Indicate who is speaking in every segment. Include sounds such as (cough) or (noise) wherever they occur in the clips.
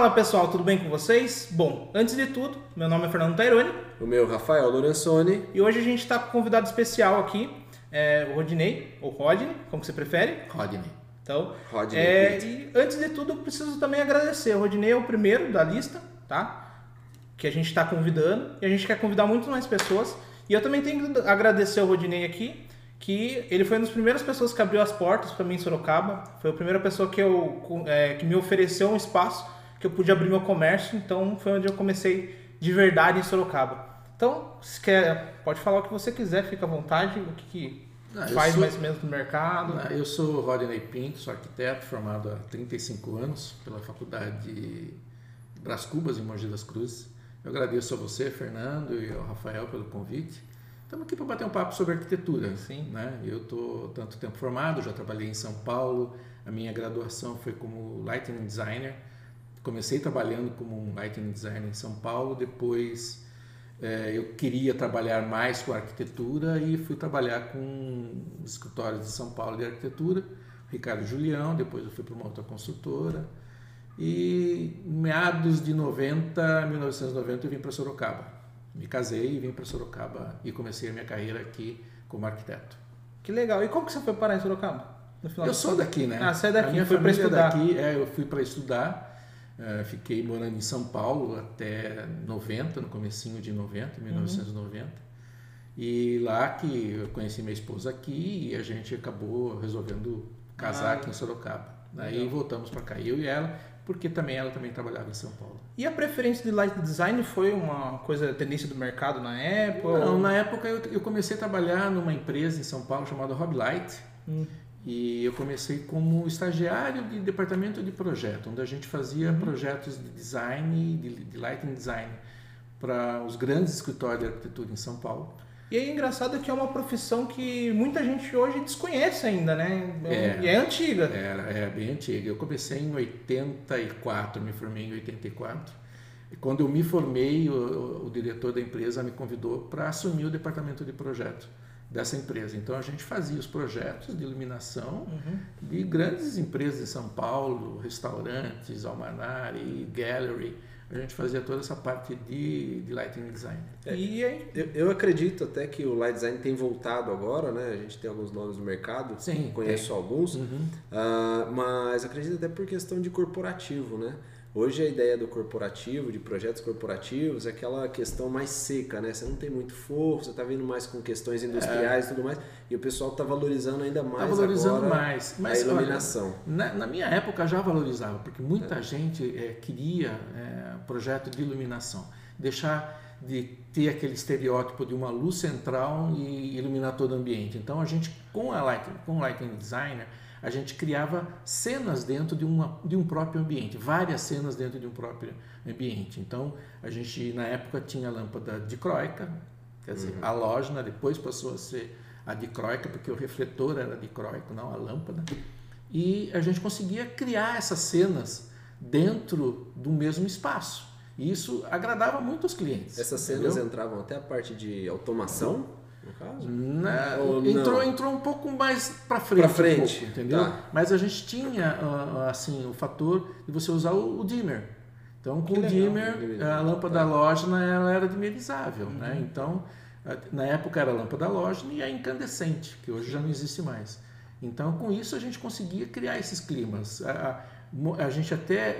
Speaker 1: Fala pessoal, tudo bem com vocês? Bom, antes de tudo, meu nome é Fernando Taironi.
Speaker 2: O meu Rafael Lorenzoni.
Speaker 1: E hoje a gente está com um convidado especial aqui, é, o Rodinei, ou Rodney, como você prefere.
Speaker 2: Rodney.
Speaker 1: Então,
Speaker 2: Rodney
Speaker 1: é, e antes de tudo, eu preciso também agradecer. O Rodinei é o primeiro da lista, tá? Que a gente está convidando. E a gente quer convidar muito mais pessoas. E eu também tenho que agradecer ao Rodinei aqui, que ele foi uma das primeiras pessoas que abriu as portas para mim em Sorocaba. Foi a primeira pessoa que, eu, é, que me ofereceu um espaço que eu pude abrir meu comércio. Então, foi onde eu comecei de verdade em Sorocaba. Então, se quer, pode falar o que você quiser, fica à vontade. O que, que
Speaker 3: Ah,
Speaker 1: faz
Speaker 3: sou-
Speaker 1: mais ou menos no mercado.
Speaker 3: Ah, Eu sou Rodney Pinto, sou arquiteto formado há 35 anos pela Faculdade Brás Cubas, em Mogi das Cruzes. Eu agradeço a você, Fernando, e ao Rafael pelo convite. Estamos aqui para bater um papo sobre arquitetura.
Speaker 1: Sim.
Speaker 3: Né? Eu estou tanto tempo formado, já trabalhei em São Paulo, a minha graduação foi como Lighting Designer. Comecei trabalhando como um Lighting Designer em São Paulo, depois eh, eu queria trabalhar mais com arquitetura e fui trabalhar com os escritórios de São Paulo de arquitetura, Ricardo Julião, depois eu fui para uma outra construtora e meados de 90, 1990 eu vim para Sorocaba. Me casei e vim para Sorocaba e comecei a minha carreira aqui como arquiteto.
Speaker 1: Que legal. E como que você foi parar em Sorocaba?
Speaker 3: Eu sou daqui, né?
Speaker 1: Ah, você é daqui,
Speaker 3: A minha
Speaker 1: foi
Speaker 3: família é
Speaker 1: estudar.
Speaker 3: daqui, é, eu fui para estudar. Eh, fiquei morando em São Paulo até 90, no comecinho de 90, 1990. E lá que eu conheci minha esposa aqui e a gente acabou resolvendo casar
Speaker 1: Ah,
Speaker 3: aqui em Sorocaba. Aí
Speaker 1: legal.
Speaker 3: voltamos para cá, eu e ela, porque também ela também trabalhava em São Paulo.
Speaker 1: E a preferência de light design foi uma coisa, tendência do mercado na época?
Speaker 3: Não,
Speaker 1: ou-
Speaker 3: na época eu, eu comecei a trabalhar numa empresa em São Paulo chamada Hobby Light.
Speaker 1: Hum.
Speaker 3: E eu comecei como estagiário de departamento de projeto, onde a gente fazia projetos de design, de, de lighting design, para os grandes escritórios de arquitetura em São Paulo.
Speaker 1: E aí, engraçado que é uma profissão que muita gente hoje desconhece ainda, né?
Speaker 3: É.
Speaker 1: E é antiga.
Speaker 3: Era, é bem antiga. Eu comecei em 84, me formei em 84. E quando eu me formei, o- o diretor da empresa me convidou para assumir o departamento de projeto dessa empresa. Então a gente fazia os projetos de iluminação
Speaker 1: Uhum.
Speaker 3: de grandes empresas em São Paulo, restaurantes, Almanari, Gallery. A gente fazia toda essa parte de, de lighting design.
Speaker 1: E aí,
Speaker 2: Eu, eu acredito até que o Light Design tem voltado agora, né? A gente tem alguns nomes no mercado.
Speaker 3: Sim,
Speaker 2: Conheço alguns.
Speaker 3: Uhum.
Speaker 2: Ah, mas acredito até por questão de corporativo, né? Hoje a ideia do corporativo, de projetos corporativos, é aquela questão mais seca, né? Você não tem muito forro, você está vindo mais com questões industriais e tudo mais, e o pessoal está valorizando ainda mais
Speaker 3: Está valorizando
Speaker 2: agora
Speaker 3: mais. Mas,
Speaker 2: a iluminação.
Speaker 3: olha, na, na minha época já valorizava, porque muita gente eh, queria eh, projeto de iluminação. Deixar de ter aquele estereótipo de uma luz central e iluminar todo o ambiente. Então a gente, com, a light, com o Lighting Designer, a gente criava cenas dentro de, uma, de um próprio ambiente, várias cenas dentro de um próprio ambiente. Então a gente, na época, tinha a lâmpada dicróica, quer dizer, a lógina depois passou a ser a dicróica, porque o refletor era dicróico, não a lâmpada. E a gente conseguia criar essas cenas dentro do mesmo espaço. E isso agradava muito os clientes.
Speaker 2: Essas cenas
Speaker 3: entendeu?
Speaker 2: entravam até a parte de automação, no caso?
Speaker 3: Na- entrou,
Speaker 2: não?
Speaker 3: entrou um pouco mais para frente,
Speaker 2: Pra
Speaker 3: um
Speaker 2: frente,
Speaker 3: pouco, entendeu?
Speaker 2: tá.
Speaker 3: Mas a gente tinha ah, assim o fator de você usar o, o dimmer. Então, com
Speaker 1: Que
Speaker 3: o
Speaker 1: legal.
Speaker 3: dimmer, a lâmpada
Speaker 2: tá.
Speaker 3: halógena ela era dimerizável,
Speaker 1: Uhum.
Speaker 3: né? Então, a- na época era a lâmpada halógena e a incandescente, que hoje já não existe mais. Então, com isso a gente conseguia criar esses climas. A, a- a gente até é,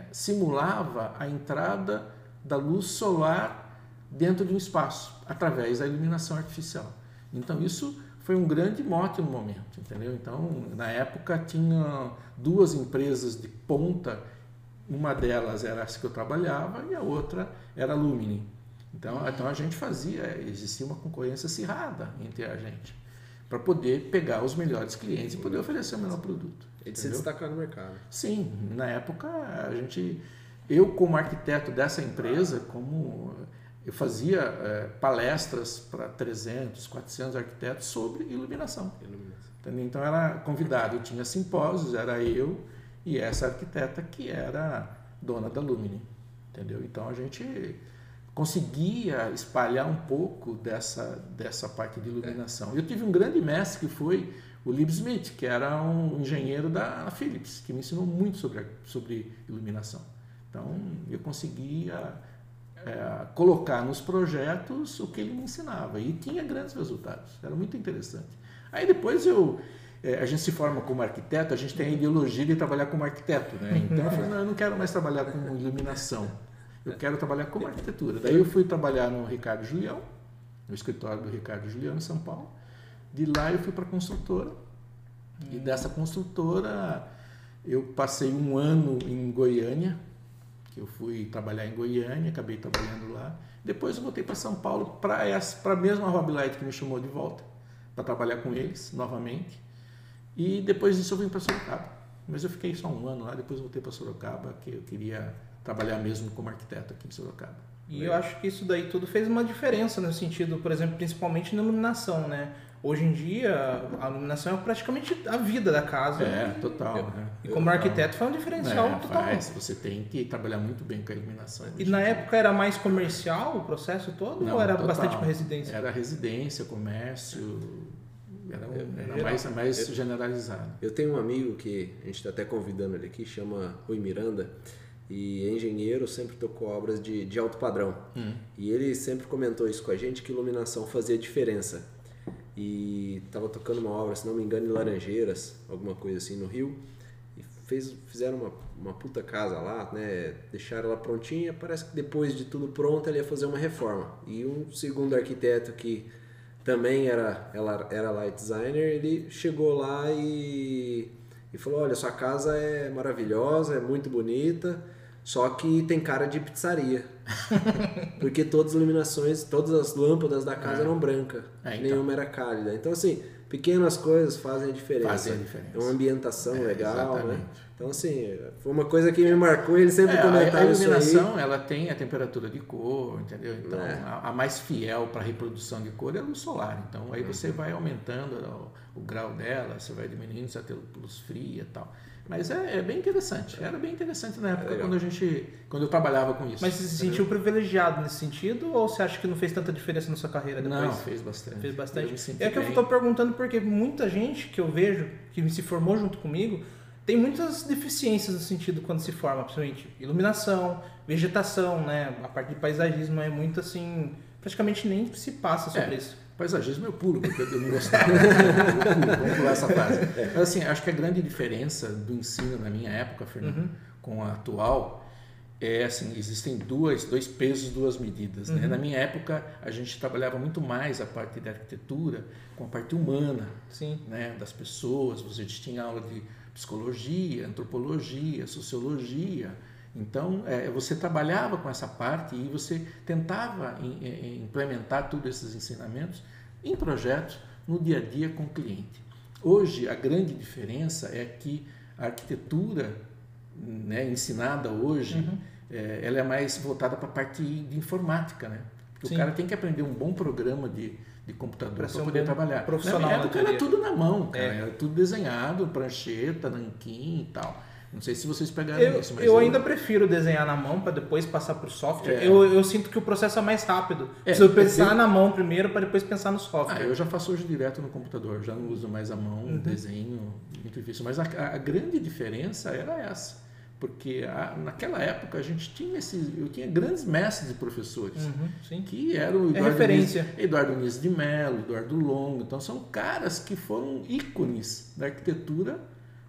Speaker 3: é, simulava a entrada da luz solar dentro de um espaço, através da iluminação artificial. Então, isso foi um grande mote no momento, entendeu? Então, na época, tinha duas empresas de ponta, uma delas era essa que eu trabalhava e a outra era a Lumini. Então, então a gente fazia, existia uma concorrência acirrada entre a gente, para poder pegar os melhores clientes e poder oferecer o melhor produto.
Speaker 2: E de se destacar no mercado.
Speaker 3: Sim, na época a gente, eu como arquiteto dessa empresa, como eu fazia eh, palestras para 300, 400 arquitetos sobre iluminação.
Speaker 2: Iluminação.
Speaker 3: Então era convidado, eu tinha simpósios, era eu e essa arquiteta que era dona da Lumini, entendeu? Então a gente conseguia espalhar um pouco dessa, dessa parte de iluminação. Eu tive um grande mestre que foi o Lib Smith, que era um engenheiro da Philips, que me ensinou muito sobre, sobre iluminação. Então, eu conseguia é, colocar nos projetos o que ele me ensinava e tinha grandes resultados. Era muito interessante. Aí depois eu é, a gente se forma como arquiteto, a gente tem a ideologia de trabalhar como arquiteto, né? Então eu falei, não, eu não quero mais trabalhar com iluminação, eu quero trabalhar como arquitetura. Daí eu fui trabalhar no Ricardo Julião, no escritório do Ricardo Julião em São Paulo. De lá eu fui para a construtora e dessa construtora eu passei um ano em Goiânia, eu fui trabalhar em Goiânia, acabei trabalhando lá. Depois eu voltei para São Paulo para a mesma Hobby Light que me chamou de volta para trabalhar com eles novamente. E depois disso eu vim para Sorocaba. Mas eu fiquei só um ano lá, depois voltei para Sorocaba, que eu queria trabalhar mesmo como arquiteto aqui em Sorocaba.
Speaker 1: E eu acho que isso daí tudo fez uma diferença no sentido, por exemplo, principalmente na iluminação, né? Hoje em dia, a iluminação é praticamente a vida da casa.
Speaker 3: É, total. né?
Speaker 1: E como arquiteto foi um diferencial
Speaker 3: é,
Speaker 1: total.
Speaker 3: Faz, você tem que trabalhar muito bem com a iluminação.
Speaker 1: E na época era mais comercial o processo todo
Speaker 3: Não,
Speaker 1: ou era
Speaker 3: total.
Speaker 1: bastante para residência?
Speaker 3: Era residência, comércio, era, um- era
Speaker 2: eu-
Speaker 3: mais, mais generalizado.
Speaker 2: Eu tenho um amigo que a gente está até convidando ele aqui, chama Rui Miranda, e é engenheiro, sempre tocou obras de, de alto padrão. E ele sempre comentou isso com a gente, que iluminação fazia diferença. E estava tocando uma obra, se não me engano, em Laranjeiras, alguma coisa assim, no Rio. E fez, fizeram uma, uma puta casa lá, né? Deixaram ela prontinha. Parece que depois de tudo pronto, ele ia fazer uma reforma. E um segundo arquiteto que também era, ela, era light designer, ele chegou lá e, e falou: Olha, sua casa é maravilhosa, é muito bonita, só que tem cara de pizzaria. (laughs) Porque todas as iluminações, todas as lâmpadas da casa
Speaker 3: É.
Speaker 2: eram brancas,
Speaker 3: É, então.
Speaker 2: nenhuma era cálida. Então, assim, pequenas coisas fazem a diferença.
Speaker 3: Fazem a diferença.
Speaker 2: É uma ambientação
Speaker 3: É,
Speaker 2: legal, né?
Speaker 3: exatamente.
Speaker 2: Então, assim, foi uma coisa que me marcou, ele sempre
Speaker 3: É, a,
Speaker 2: comentava
Speaker 3: a
Speaker 2: isso aí.
Speaker 3: iluminação ela tem a temperatura de cor, entendeu? Então
Speaker 2: É.
Speaker 3: a, a mais fiel para a reprodução de cor é a luz solar. Então aí você vai aumentando o, o grau dela, você vai diminuindo, você vai ter luz fria e tal. Mas é, é bem interessante. Era bem interessante na época
Speaker 2: legal.
Speaker 3: quando a gente, quando eu trabalhava com isso.
Speaker 1: Mas você se sentiu privilegiado nesse sentido ou você acha que não fez tanta diferença na sua carreira depois?
Speaker 3: Não, fez bastante.
Speaker 1: Fez bastante. É que eu estou perguntando porque muita gente que eu vejo, que se formou junto comigo, tem muitas deficiências no sentido quando se forma, principalmente iluminação, vegetação, né? A parte de paisagismo é muito assim, praticamente nem se passa sobre
Speaker 3: É.
Speaker 1: isso.
Speaker 3: Paisagismo eu pulo, porque eu não gostava. (laughs) Eu pulo, vamos pular essa fase. Mas assim, acho que a grande diferença do ensino na minha época, Fernando, com a atual, é assim, existem duas, dois pesos, duas medidas. Né? Na minha época, a gente trabalhava muito mais a parte da arquitetura com a parte humana,
Speaker 1: Sim.
Speaker 3: né, das pessoas. Você tinha aula de psicologia, antropologia, sociologia. Então, é, você trabalhava com essa parte e você tentava em- em- implementar todos esses ensinamentos em projetos no dia a dia com o cliente. Hoje, a grande diferença é que a arquitetura né, ensinada hoje, é, ela é mais voltada para a parte de informática, né? Porque
Speaker 1: Sim.
Speaker 3: o cara tem que aprender um bom programa de, de computador para
Speaker 1: um
Speaker 3: poder trabalhar.
Speaker 1: profissional
Speaker 3: na minha época era tudo na mão, cara.
Speaker 1: É.
Speaker 3: Era tudo desenhado, prancheta, nanquim e tal. Não sei se vocês pegaram
Speaker 1: Eu,
Speaker 3: isso, mas
Speaker 1: eu ainda prefiro desenhar na mão para depois passar para o software.
Speaker 3: É.
Speaker 1: Eu, eu sinto que o processo é mais rápido.
Speaker 3: É,
Speaker 1: Preciso pensar
Speaker 3: eu-
Speaker 1: na mão primeiro para depois pensar no
Speaker 3: Ah,
Speaker 1: software.
Speaker 3: eu já faço hoje direto no computador, já não uso mais a mão,
Speaker 1: Uhum.
Speaker 3: desenho, muito difícil. Mas a, a- grande diferença era essa, porque a- naquela época a gente tinha esse, eu tinha grandes mestres e professores.
Speaker 1: Uhum, sim.
Speaker 3: que eram o
Speaker 1: É
Speaker 3: Eduardo
Speaker 1: referência.
Speaker 3: Nis, Eduardo Nis de Mello, Eduardo Longo. Então são caras que foram ícones da arquitetura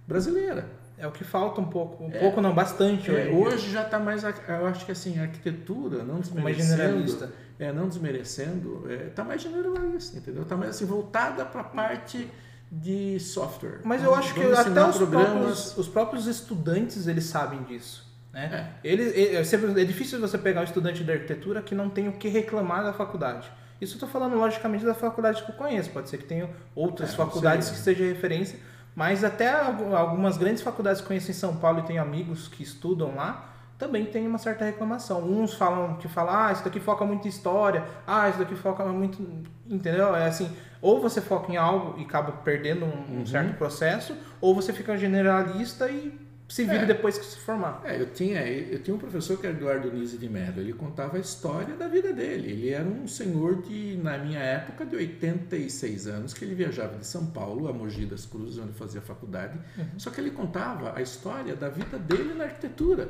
Speaker 3: brasileira.
Speaker 1: É o que falta um pouco. Um
Speaker 3: É.
Speaker 1: pouco não, bastante
Speaker 3: É,
Speaker 1: hoje.
Speaker 3: já está mais, eu acho que assim, a arquitetura, não
Speaker 1: mais
Speaker 3: desmerecendo,
Speaker 1: generalista.
Speaker 3: é, não desmerecendo, está mais generalista, entendeu? Está mais assim, voltada para a parte de software.
Speaker 1: Mas eu acho que até os próprios, os próprios estudantes eles sabem disso. Né? Ele, ele- é, é difícil você pegar um estudante de arquitetura que não tem o que reclamar da faculdade. Isso eu estou falando logicamente da faculdade que eu conheço. Pode ser que tenha outras
Speaker 3: É,
Speaker 1: faculdades que seja referência, mas até algu- algumas grandes faculdades que conheço em São Paulo e tenho amigos que estudam lá, também tem uma certa reclamação. Uns falam que falam, ah, isso daqui foca muito em história, ah, isso daqui foca muito. Entendeu? É assim, ou você foca em algo e acaba perdendo um, um
Speaker 3: Uhum.
Speaker 1: certo processo, ou você fica generalista e se vire
Speaker 3: É.
Speaker 1: depois que se formar.
Speaker 3: É, eu tinha, eu tinha um professor que era Eduardo Nise de Mello, ele contava a história da vida dele. Ele era um senhor de, na minha época, de 86 anos, que ele viajava de São Paulo a Mogi das Cruzes, onde fazia faculdade. Só que ele contava a história da vida dele na arquitetura.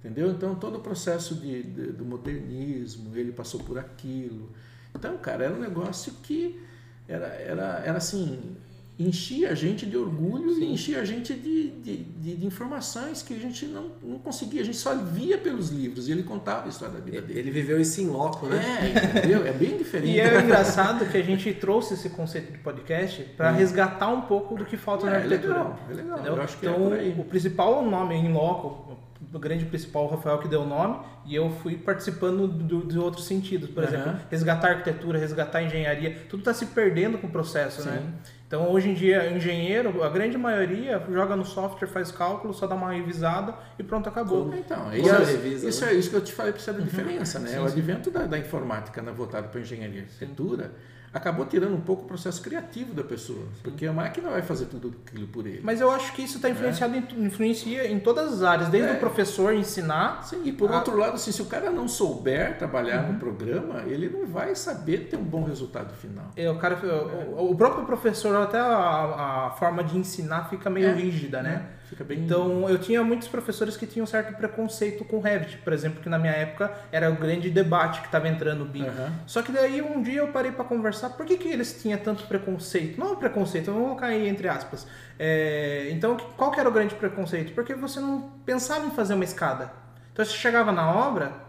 Speaker 3: Entendeu? Então, todo o processo de, de- do modernismo, ele passou por aquilo. Então, cara, era um negócio que era, era, era assim, enchia a gente de orgulho e enchia a gente de, de, de- de informações que a gente não, não conseguia, a gente só via pelos livros e ele contava a história da vida dele.
Speaker 2: Ele viveu isso em loco, né?
Speaker 3: É, entendeu? É bem diferente.
Speaker 1: E é engraçado que a gente trouxe esse conceito de podcast para resgatar um pouco do que falta na
Speaker 3: É, é
Speaker 1: arquitetura.
Speaker 3: legal, é legal.
Speaker 1: Entendeu?
Speaker 3: Eu acho que é
Speaker 1: então,
Speaker 3: aí.
Speaker 1: o principal nome em loco, o grande principal, o Rafael que deu o nome, e eu fui participando do- de outros sentidos. Por
Speaker 3: Aham.
Speaker 1: exemplo, resgatar arquitetura, resgatar engenharia, tudo está se perdendo com o processo, né? Então, hoje em dia, engenheiro, a grande maioria joga no software, faz cálculo, só dá uma revisada e pronto, acabou.
Speaker 3: Então,
Speaker 2: Como
Speaker 3: isso, é,
Speaker 2: revisa,
Speaker 3: isso
Speaker 2: né?
Speaker 3: é isso que eu te falei para você da diferença, né?
Speaker 1: Sim,
Speaker 3: o advento da, da informática né, voltado para engenharia e arquitetura acabou tirando um pouco o processo criativo da pessoa, porque a máquina vai fazer tudo aquilo por ele.
Speaker 1: Mas eu acho que isso está influenciado em, influencia em todas as áreas, desde
Speaker 3: É.
Speaker 1: o professor ensinar.
Speaker 3: Sim, e por
Speaker 1: Ah.
Speaker 3: outro lado, assim, se o cara não souber trabalhar
Speaker 1: Uhum.
Speaker 3: no programa, ele não vai saber ter um bom resultado final.
Speaker 1: É, o, cara, o, o próprio professor, até a, a forma de ensinar fica meio
Speaker 3: É.
Speaker 1: rígida, né?
Speaker 3: Bem.
Speaker 1: Então, eu tinha muitos professores que tinham certo preconceito com Revit, por exemplo, que na minha época era o grande debate que estava entrando o BIM.
Speaker 3: Aham.
Speaker 1: Só que daí um dia eu parei para conversar, por que, que eles tinham tanto preconceito? Não é preconceito, vamos colocar aí entre aspas. É, então, qual que era o grande preconceito? Porque você não pensava em fazer uma escada. Então, você chegava na obra,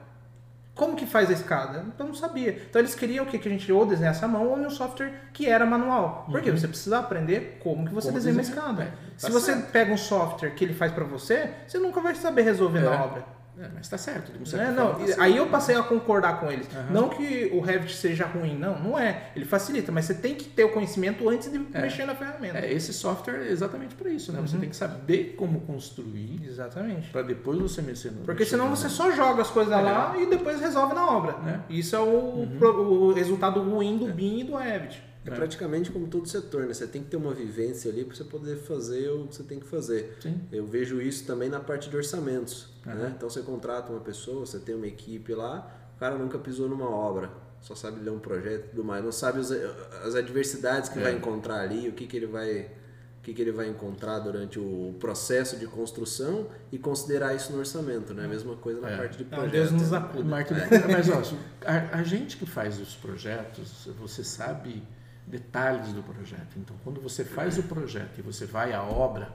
Speaker 1: como que faz a escada? Então, não sabia. Então, eles queriam o quê? que a gente ou desenhasse à mão ou no software que era manual. Por quê? Você precisa aprender como que você
Speaker 3: Uhum. Como
Speaker 1: desenha uma
Speaker 3: desenhar,
Speaker 1: escada.
Speaker 3: é, tá
Speaker 1: Se você
Speaker 3: certo.
Speaker 1: pega um software que ele faz para você, você nunca vai saber resolver
Speaker 3: É.
Speaker 1: na obra.
Speaker 3: É, mas está certo. de uma certa
Speaker 1: Né? Não,
Speaker 3: forma, tá certo.
Speaker 1: aí eu passei a concordar com eles.
Speaker 3: Aham.
Speaker 1: Não que o Revit seja ruim, não, não é. Ele facilita, mas você tem que ter o conhecimento antes de
Speaker 3: É.
Speaker 1: mexer na ferramenta.
Speaker 3: É, esse software é exatamente para isso, né? Você
Speaker 1: Uhum.
Speaker 3: tem que saber como construir
Speaker 1: Exatamente.
Speaker 3: para depois você mexer no
Speaker 1: Porque senão você só joga as coisas lá e depois resolve na obra.
Speaker 3: É.
Speaker 1: Isso é o, pro- o resultado ruim do BIM e do Revit.
Speaker 2: É praticamente como todo setor, né? Você tem que ter uma vivência ali para você poder fazer o que você tem que fazer.
Speaker 3: Sim.
Speaker 2: Eu vejo isso também na parte de orçamentos.
Speaker 3: Aham.
Speaker 2: Né? Então você contrata uma pessoa, você tem uma equipe lá, o cara nunca pisou numa obra, só sabe ler um projeto e tudo mais, não sabe os- as adversidades que
Speaker 3: É.
Speaker 2: vai encontrar ali, o que, que ele vai. O que, que ele vai encontrar durante o processo de construção e considerar isso no orçamento, né? A mesma coisa na
Speaker 3: É.
Speaker 2: parte de
Speaker 1: Não,
Speaker 2: projeto.
Speaker 1: Deus nos acuda.
Speaker 3: Martin, mas ó, a, a gente que faz os projetos, você sabe detalhes do projeto. Então, quando você faz o projeto e você vai à obra,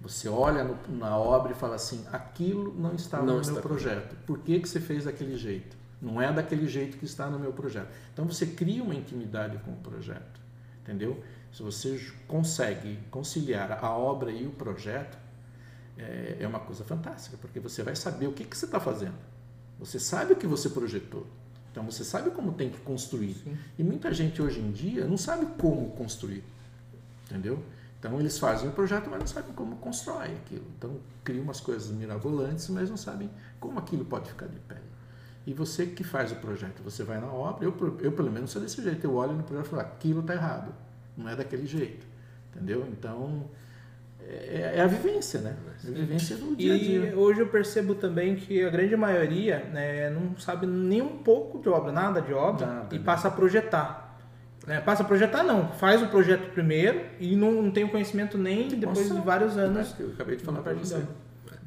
Speaker 3: você olha no- na obra e fala assim: aquilo não estava
Speaker 2: Não
Speaker 3: no
Speaker 2: está
Speaker 3: meu projeto. Por que, que você fez daquele jeito? Não é daquele jeito que está no meu projeto. Então, você cria uma intimidade com o projeto, entendeu? Se você consegue conciliar a obra e o projeto, é, é uma coisa fantástica, porque você vai saber o que, que você está fazendo. Você sabe o que você projetou. Então você sabe como tem que construir. E muita gente hoje em dia não sabe como construir. Entendeu? Então eles fazem o projeto, mas não sabem como constrói aquilo. Então criam umas coisas mirabolantes, mas não sabem como aquilo pode ficar de pé. E você que faz o projeto, você vai na obra, eu, eu pelo menos sou desse jeito, eu olho no projeto e falo, aquilo está errado, não é daquele jeito. Entendeu? Então é, é a vivência, né? É a vivência do dia a
Speaker 1: E
Speaker 3: dia.
Speaker 1: hoje eu percebo também que a grande maioria né, não sabe nem um pouco de obra, nada de obra,
Speaker 3: Nada,
Speaker 1: e
Speaker 3: né?
Speaker 1: passa a projetar. Né? Passa a projetar não, faz o projeto primeiro e não, não tem o conhecimento nem depois
Speaker 3: Nossa,
Speaker 1: de vários anos
Speaker 3: Eu acabei de falar para você.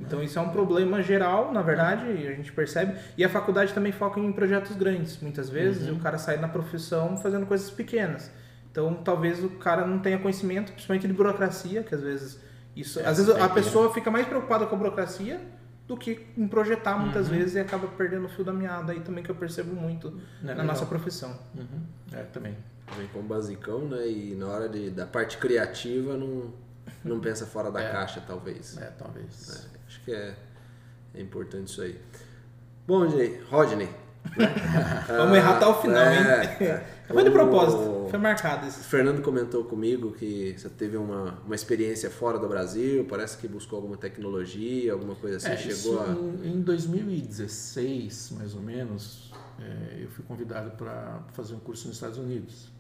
Speaker 1: Então isso é um problema geral, na verdade, e a gente percebe. E a faculdade também foca em projetos grandes, muitas vezes,
Speaker 3: Uhum.
Speaker 1: e o cara sai na profissão fazendo coisas pequenas. Então talvez o cara não tenha conhecimento, principalmente de burocracia, que às vezes isso,
Speaker 3: É,
Speaker 1: às vezes a
Speaker 3: tem que-
Speaker 1: pessoa fica mais preocupada com a burocracia do que em projetar muitas
Speaker 3: Uhum.
Speaker 1: vezes e acaba perdendo o fio da meada aí também que eu percebo muito
Speaker 3: É
Speaker 1: na
Speaker 3: legal.
Speaker 1: nossa profissão.
Speaker 3: Uhum. É, também.
Speaker 2: Vem com o basicão, né? E na hora de, da parte criativa não, não (laughs) pensa fora da
Speaker 3: É.
Speaker 2: caixa, talvez.
Speaker 3: É, talvez.
Speaker 2: É, acho que é, é importante isso aí. Bom, gente, Rodney. né? (laughs)
Speaker 1: Vamos errar até o final,
Speaker 2: é,
Speaker 1: hein? (laughs) Foi de
Speaker 2: O-
Speaker 1: propósito, foi marcado
Speaker 2: O
Speaker 1: isso.
Speaker 2: Fernando comentou comigo que você teve uma, uma experiência fora do Brasil, parece que buscou alguma tecnologia, alguma coisa assim,
Speaker 3: É,
Speaker 2: chegou
Speaker 3: isso
Speaker 2: a...
Speaker 3: em, em 2016, mais ou menos, é, eu fui convidado para fazer um curso nos Estados Unidos.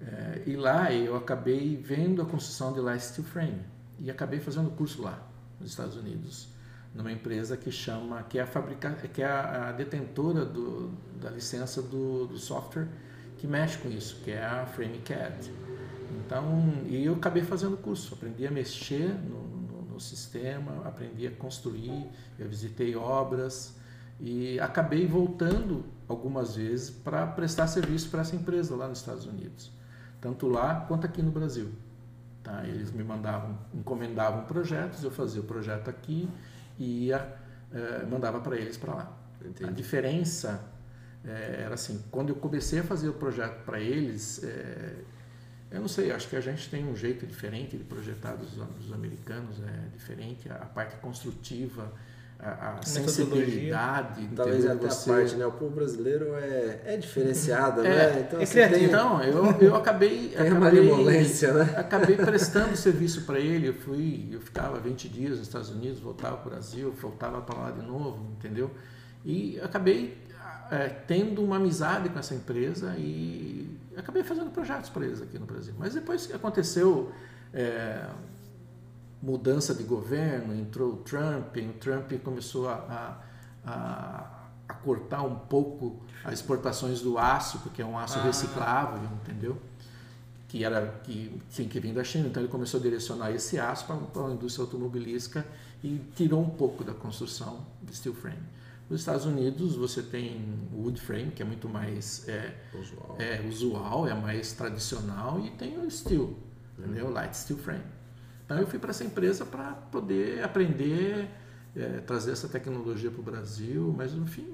Speaker 3: É, e lá eu acabei vendo a construção de Last Steel Frame e acabei fazendo o curso lá. nos Estados Unidos, numa empresa que chama, que é a fabrica, que é a, a detentora do, da licença do, do, software que mexe com isso, que é a FrameCAD. Então, e eu acabei fazendo curso, aprendi a mexer no, no, no sistema, aprendi a construir, eu visitei obras e acabei voltando algumas vezes para prestar serviço para essa empresa lá nos Estados Unidos, tanto lá quanto aqui no Brasil. Tá? Eles me mandavam, encomendavam projetos, eu fazia o projeto aqui e ia, eh, mandava para eles para lá. Entendi. A diferença eh, era assim, quando eu comecei a fazer o projeto para eles, eh, eu não sei, acho que a gente tem um jeito diferente de projetar dos, dos americanos, é diferente, a parte construtiva, a, a sensibilidade.
Speaker 2: Talvez até você... a parte, né? O povo brasileiro é, é diferenciado,
Speaker 3: é,
Speaker 2: né?
Speaker 3: Então, é criativo. Tem... Então, eu, eu acabei. (laughs)
Speaker 2: Tem
Speaker 3: acabei,
Speaker 2: uma né?
Speaker 3: Acabei (laughs) prestando serviço para ele. Eu fui, eu ficava 20 dias nos Estados Unidos, voltava para o Brasil, voltava para lá de novo, entendeu? E acabei é, tendo uma amizade com essa empresa e acabei fazendo projetos para eles aqui no Brasil. Mas depois que aconteceu. É, mudança de governo, entrou o Trump, o Trump começou a, a, a cortar um pouco as exportações do aço, porque é um aço ah. reciclável, entendeu? Que era que tinha que vir da China, então ele começou a direcionar esse aço para a indústria automobilística e tirou um pouco da construção de steel frame. Nos Estados Unidos você tem o wood frame, que é muito mais é, usual. É, usual, é mais tradicional, e tem o steel, entendeu? Light steel frame. Então eu fui para essa empresa para poder aprender, é, trazer essa tecnologia para o Brasil, mas no fim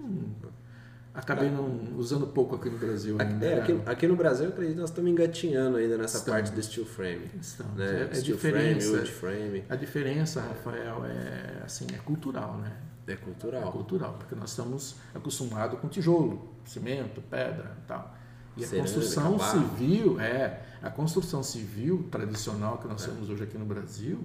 Speaker 3: acabei não usando pouco aqui no Brasil ainda.
Speaker 2: É, aqui, aqui, no Brasil eu acredito que nós estamos engatinhando ainda nessa estamos. parte do steel frame.
Speaker 3: Estamos. Né? É, é steel diferença, frame, wood frame. A diferença, Rafael, é assim, é cultural, né?
Speaker 2: É cultural.
Speaker 3: É cultural, porque nós estamos acostumados com tijolo, cimento, pedra e tal. E a construção civil, é, a construção civil tradicional que nós é. temos hoje aqui no Brasil,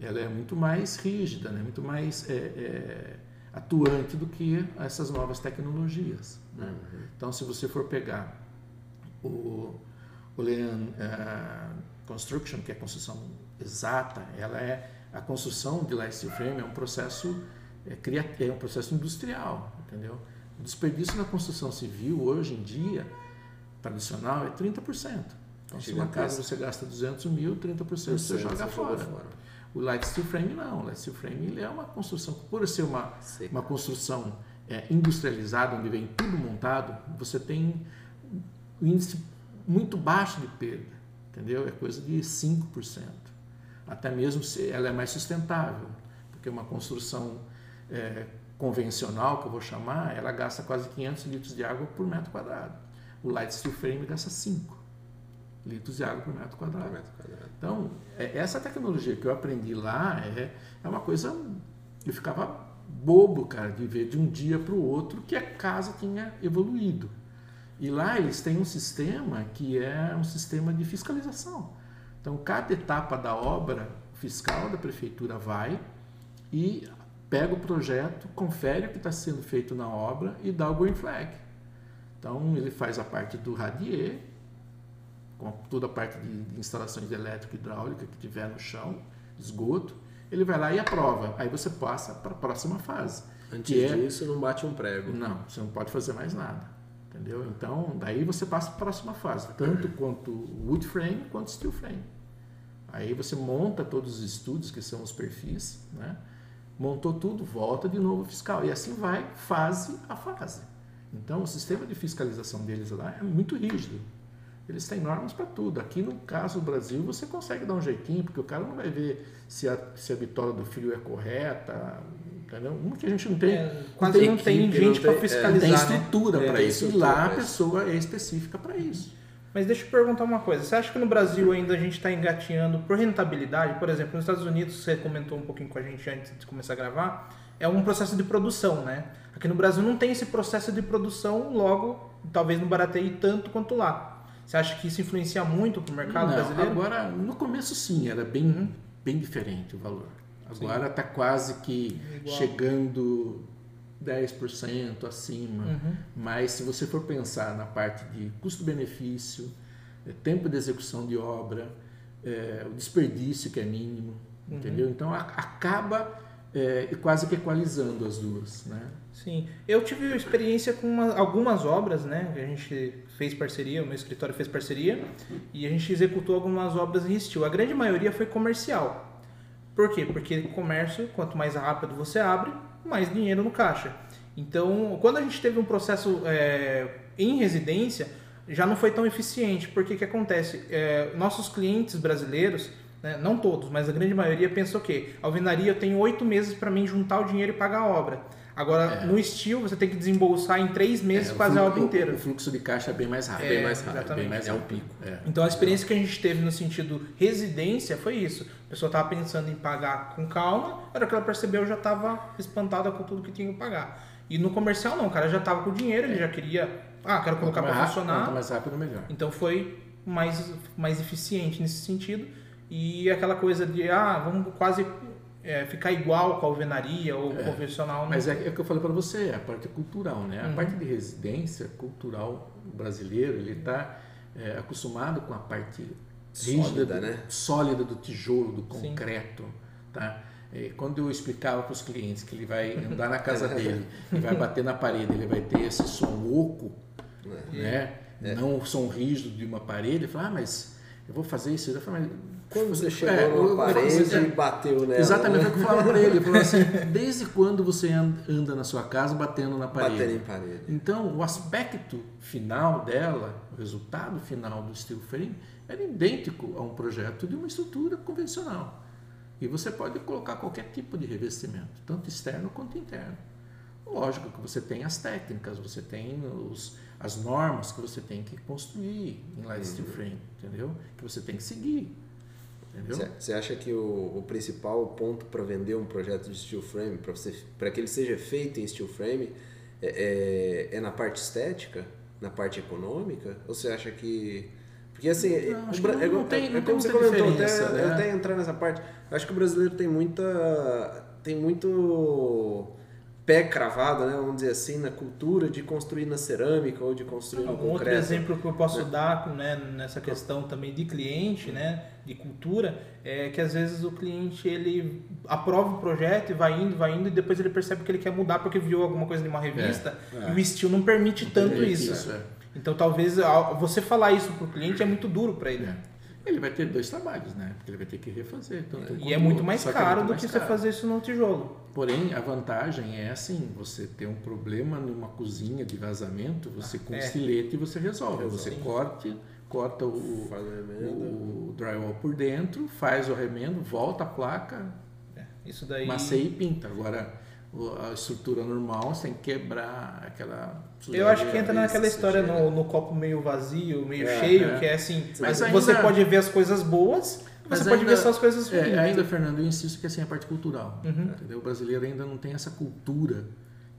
Speaker 3: ela é muito mais rígida, né? muito mais é, é, atuante do que essas novas tecnologias. Né? Uhum. Então, se você for pegar o, o Lean uh, Construction, que é a construção exata, ela é a construção de light steel frame é um processo é, é um processo industrial, entendeu? O desperdício na construção civil hoje em dia tradicional é 30%. Então, se uma casa você gasta 200 mil, 30% você, você joga fora. fora. O light steel frame não. O light steel frame é uma construção, por ser uma, uma construção é, industrializada, onde vem tudo montado, você tem um índice muito baixo de perda, entendeu? É coisa de 5%. Até mesmo se ela é mais sustentável, porque uma construção é, convencional, que eu vou chamar, ela gasta quase 500 litros de água por metro quadrado. O light steel frame gasta 5 litros de água por metro quadrado. Por metro quadrado. Então, é, essa tecnologia que eu aprendi lá é, é uma coisa. Eu ficava bobo, cara, de ver de um dia para o outro que a casa tinha evoluído. E lá eles têm um sistema que é um sistema de fiscalização. Então, cada etapa da obra, fiscal da prefeitura vai e pega o projeto, confere o que está sendo feito na obra e dá o green flag. Então ele faz a parte do radier, com toda a parte de, instalações de elétrica e hidráulica que tiver no chão, esgoto, ele vai lá e aprova. Aí você passa para a próxima fase.
Speaker 2: Antes é, disso não bate um prego.
Speaker 3: Não, você não pode fazer mais nada. Entendeu? Então, daí você passa para a próxima fase, tanto (clears throat) quanto wood frame quanto steel frame. Aí você monta todos os estudos, que são os perfis, né? Montou tudo, volta de novo fiscal. E assim vai, fase a fase. Então, o sistema de fiscalização deles lá é muito rígido. Eles têm normas para tudo. Aqui, no caso do Brasil, você consegue dar um jeitinho, porque o cara não vai ver se a, se a bitola do fio é correta, entendeu? Uma que a gente não tem. É,
Speaker 1: não tem, não tem gente para fiscalizar.
Speaker 3: É, tem estrutura né? para é, isso. E lá a pessoa é específica para isso.
Speaker 1: Mas deixa eu perguntar uma coisa. Você acha que no Brasil ainda a gente está engatinhando por rentabilidade? Por exemplo, nos Estados Unidos, você comentou um pouquinho com a gente antes de começar a gravar, é um processo de produção, né? Aqui no Brasil não tem esse processo de produção, logo, talvez não barateie tanto quanto lá. Você acha que isso influencia muito para o mercado
Speaker 3: não,
Speaker 1: brasileiro?
Speaker 3: Agora, no começo sim, era bem, uhum. bem diferente o valor. Agora está quase que Igual. chegando 10% acima. Uhum. Mas se você for pensar na parte de custo-benefício, é, tempo de execução de obra, é, o desperdício que é mínimo, entendeu? Então a- acaba é, quase que equalizando as duas, né?
Speaker 1: Sim, eu tive experiência com uma- algumas obras, né? A gente fez parceria, o meu escritório fez parceria e a gente executou algumas obras em estilo. A grande maioria foi comercial. Por quê? Porque comércio, quanto mais rápido você abre, mais dinheiro no caixa. Então, quando a gente teve um processo é, em residência, já não foi tão eficiente. Porque o que acontece? É, nossos clientes brasileiros, né, não todos, mas a grande maioria, pensa o quê? Alvenaria, eu tenho oito meses para mim juntar o dinheiro e pagar a obra. Agora,
Speaker 3: É.
Speaker 1: no estilo, você tem que desembolsar em três meses
Speaker 3: É, o
Speaker 1: fazer a obra inteira.
Speaker 3: O, o fluxo de caixa é bem mais rápido.
Speaker 1: É,
Speaker 3: bem mais rápido, bem mais
Speaker 2: É um
Speaker 3: rápido. É.
Speaker 1: Então a experiência que a gente teve no sentido residência foi isso. A pessoa estava pensando em pagar com calma, na hora que ela percebeu já estava espantada com tudo que tinha que pagar. E no comercial não, o cara já estava com o dinheiro, ele já queria, ah, quero colocar para funcionar.
Speaker 3: Quanto mais rápido, melhor.
Speaker 1: Então foi mais, mais eficiente nesse sentido. E aquela coisa de, ah, vamos quase é, ficar igual com a alvenaria ou convencional. não-
Speaker 3: Mas é, é o que eu falei para você, é a parte cultural, né? A
Speaker 1: Uhum.
Speaker 3: parte de residência cultural brasileiro, ele está acostumado com a parte rígida,
Speaker 2: Sólida,
Speaker 3: do,
Speaker 2: né?
Speaker 3: sólida do tijolo, do
Speaker 1: Sim.
Speaker 3: concreto, tá? E quando eu explicava para os clientes que ele vai andar na casa (laughs) dele e vai bater na parede, ele vai ter esse som oco, né? Não o som rígido de uma parede. Ele falava, ah, mas eu vou fazer isso. Eu falei, mas
Speaker 2: Quando você chegou
Speaker 3: É, eu falo
Speaker 2: parede
Speaker 3: é,
Speaker 2: e bateu nela.
Speaker 3: Exatamente
Speaker 2: né?
Speaker 3: o que eu falava para ele. Eu falava assim, (laughs) desde quando você an- anda na sua casa batendo na parede?
Speaker 2: Batendo em parede.
Speaker 3: Então, o aspecto final dela, o resultado final do steel frame, era idêntico a um projeto de uma estrutura convencional. E você pode colocar qualquer tipo de revestimento, tanto externo quanto interno. Lógico que você tem as técnicas, você tem os, as normas que você tem que construir em light steel frame, entendeu? Que você tem que seguir?
Speaker 2: Você- acha que o, o principal ponto para vender um projeto de steel frame, para você, para que ele seja feito em steel frame, é, é, é na parte estética, na parte econômica? Ou você acha que porque assim,
Speaker 3: Não,
Speaker 2: Bra-
Speaker 3: que não-
Speaker 2: é,
Speaker 3: não
Speaker 2: igual-
Speaker 3: tem-
Speaker 2: é
Speaker 3: não
Speaker 2: como
Speaker 3: tem
Speaker 2: você comentou, até,
Speaker 3: né?
Speaker 2: até entrar nessa parte. Acho que o brasileiro tem muita tem muito pé cravado, né, vamos dizer assim, na cultura de construir na cerâmica ou de construir no
Speaker 1: Um outro
Speaker 2: concreto.
Speaker 1: exemplo que eu posso dar né, nessa questão também de cliente, né, de cultura, é que às vezes o cliente ele aprova o projeto e vai indo, vai indo e depois ele percebe que ele quer mudar porque viu alguma coisa de uma revista e o estilo não permite tanto isso.
Speaker 3: isso, é.
Speaker 1: Então talvez você falar isso pro cliente é muito duro para ele.
Speaker 3: Ele vai ter dois trabalhos, né? Porque ele vai ter que refazer. Tanto
Speaker 1: E é muito
Speaker 3: outro,
Speaker 1: mais
Speaker 3: só que é
Speaker 1: caro
Speaker 3: muito
Speaker 1: do que você
Speaker 3: caro.
Speaker 1: fazer isso no tijolo.
Speaker 3: Porém, a vantagem é assim, você ter um problema numa cozinha de vazamento, você com
Speaker 1: É.
Speaker 3: estilete você resolve. Você
Speaker 1: Sim.
Speaker 3: corte, corta o, o drywall por dentro, faz o remendo, volta a placa,
Speaker 1: É, Isso daí.
Speaker 3: masseia e pinta. Agora, a estrutura normal, você tem que quebrar aquela
Speaker 1: Eu acho que entra naquela história no, no copo meio vazio, meio
Speaker 2: É,
Speaker 1: cheio,
Speaker 3: é.
Speaker 1: que é assim,
Speaker 3: Mas
Speaker 1: você
Speaker 3: ainda-
Speaker 1: pode ver as coisas boas, você pode
Speaker 3: ainda-
Speaker 1: ver só as coisas ruins.
Speaker 3: É, ainda, Fernando, eu insisto que assim, é a parte cultural.
Speaker 1: Uhum.
Speaker 3: Entendeu? O brasileiro ainda não tem essa cultura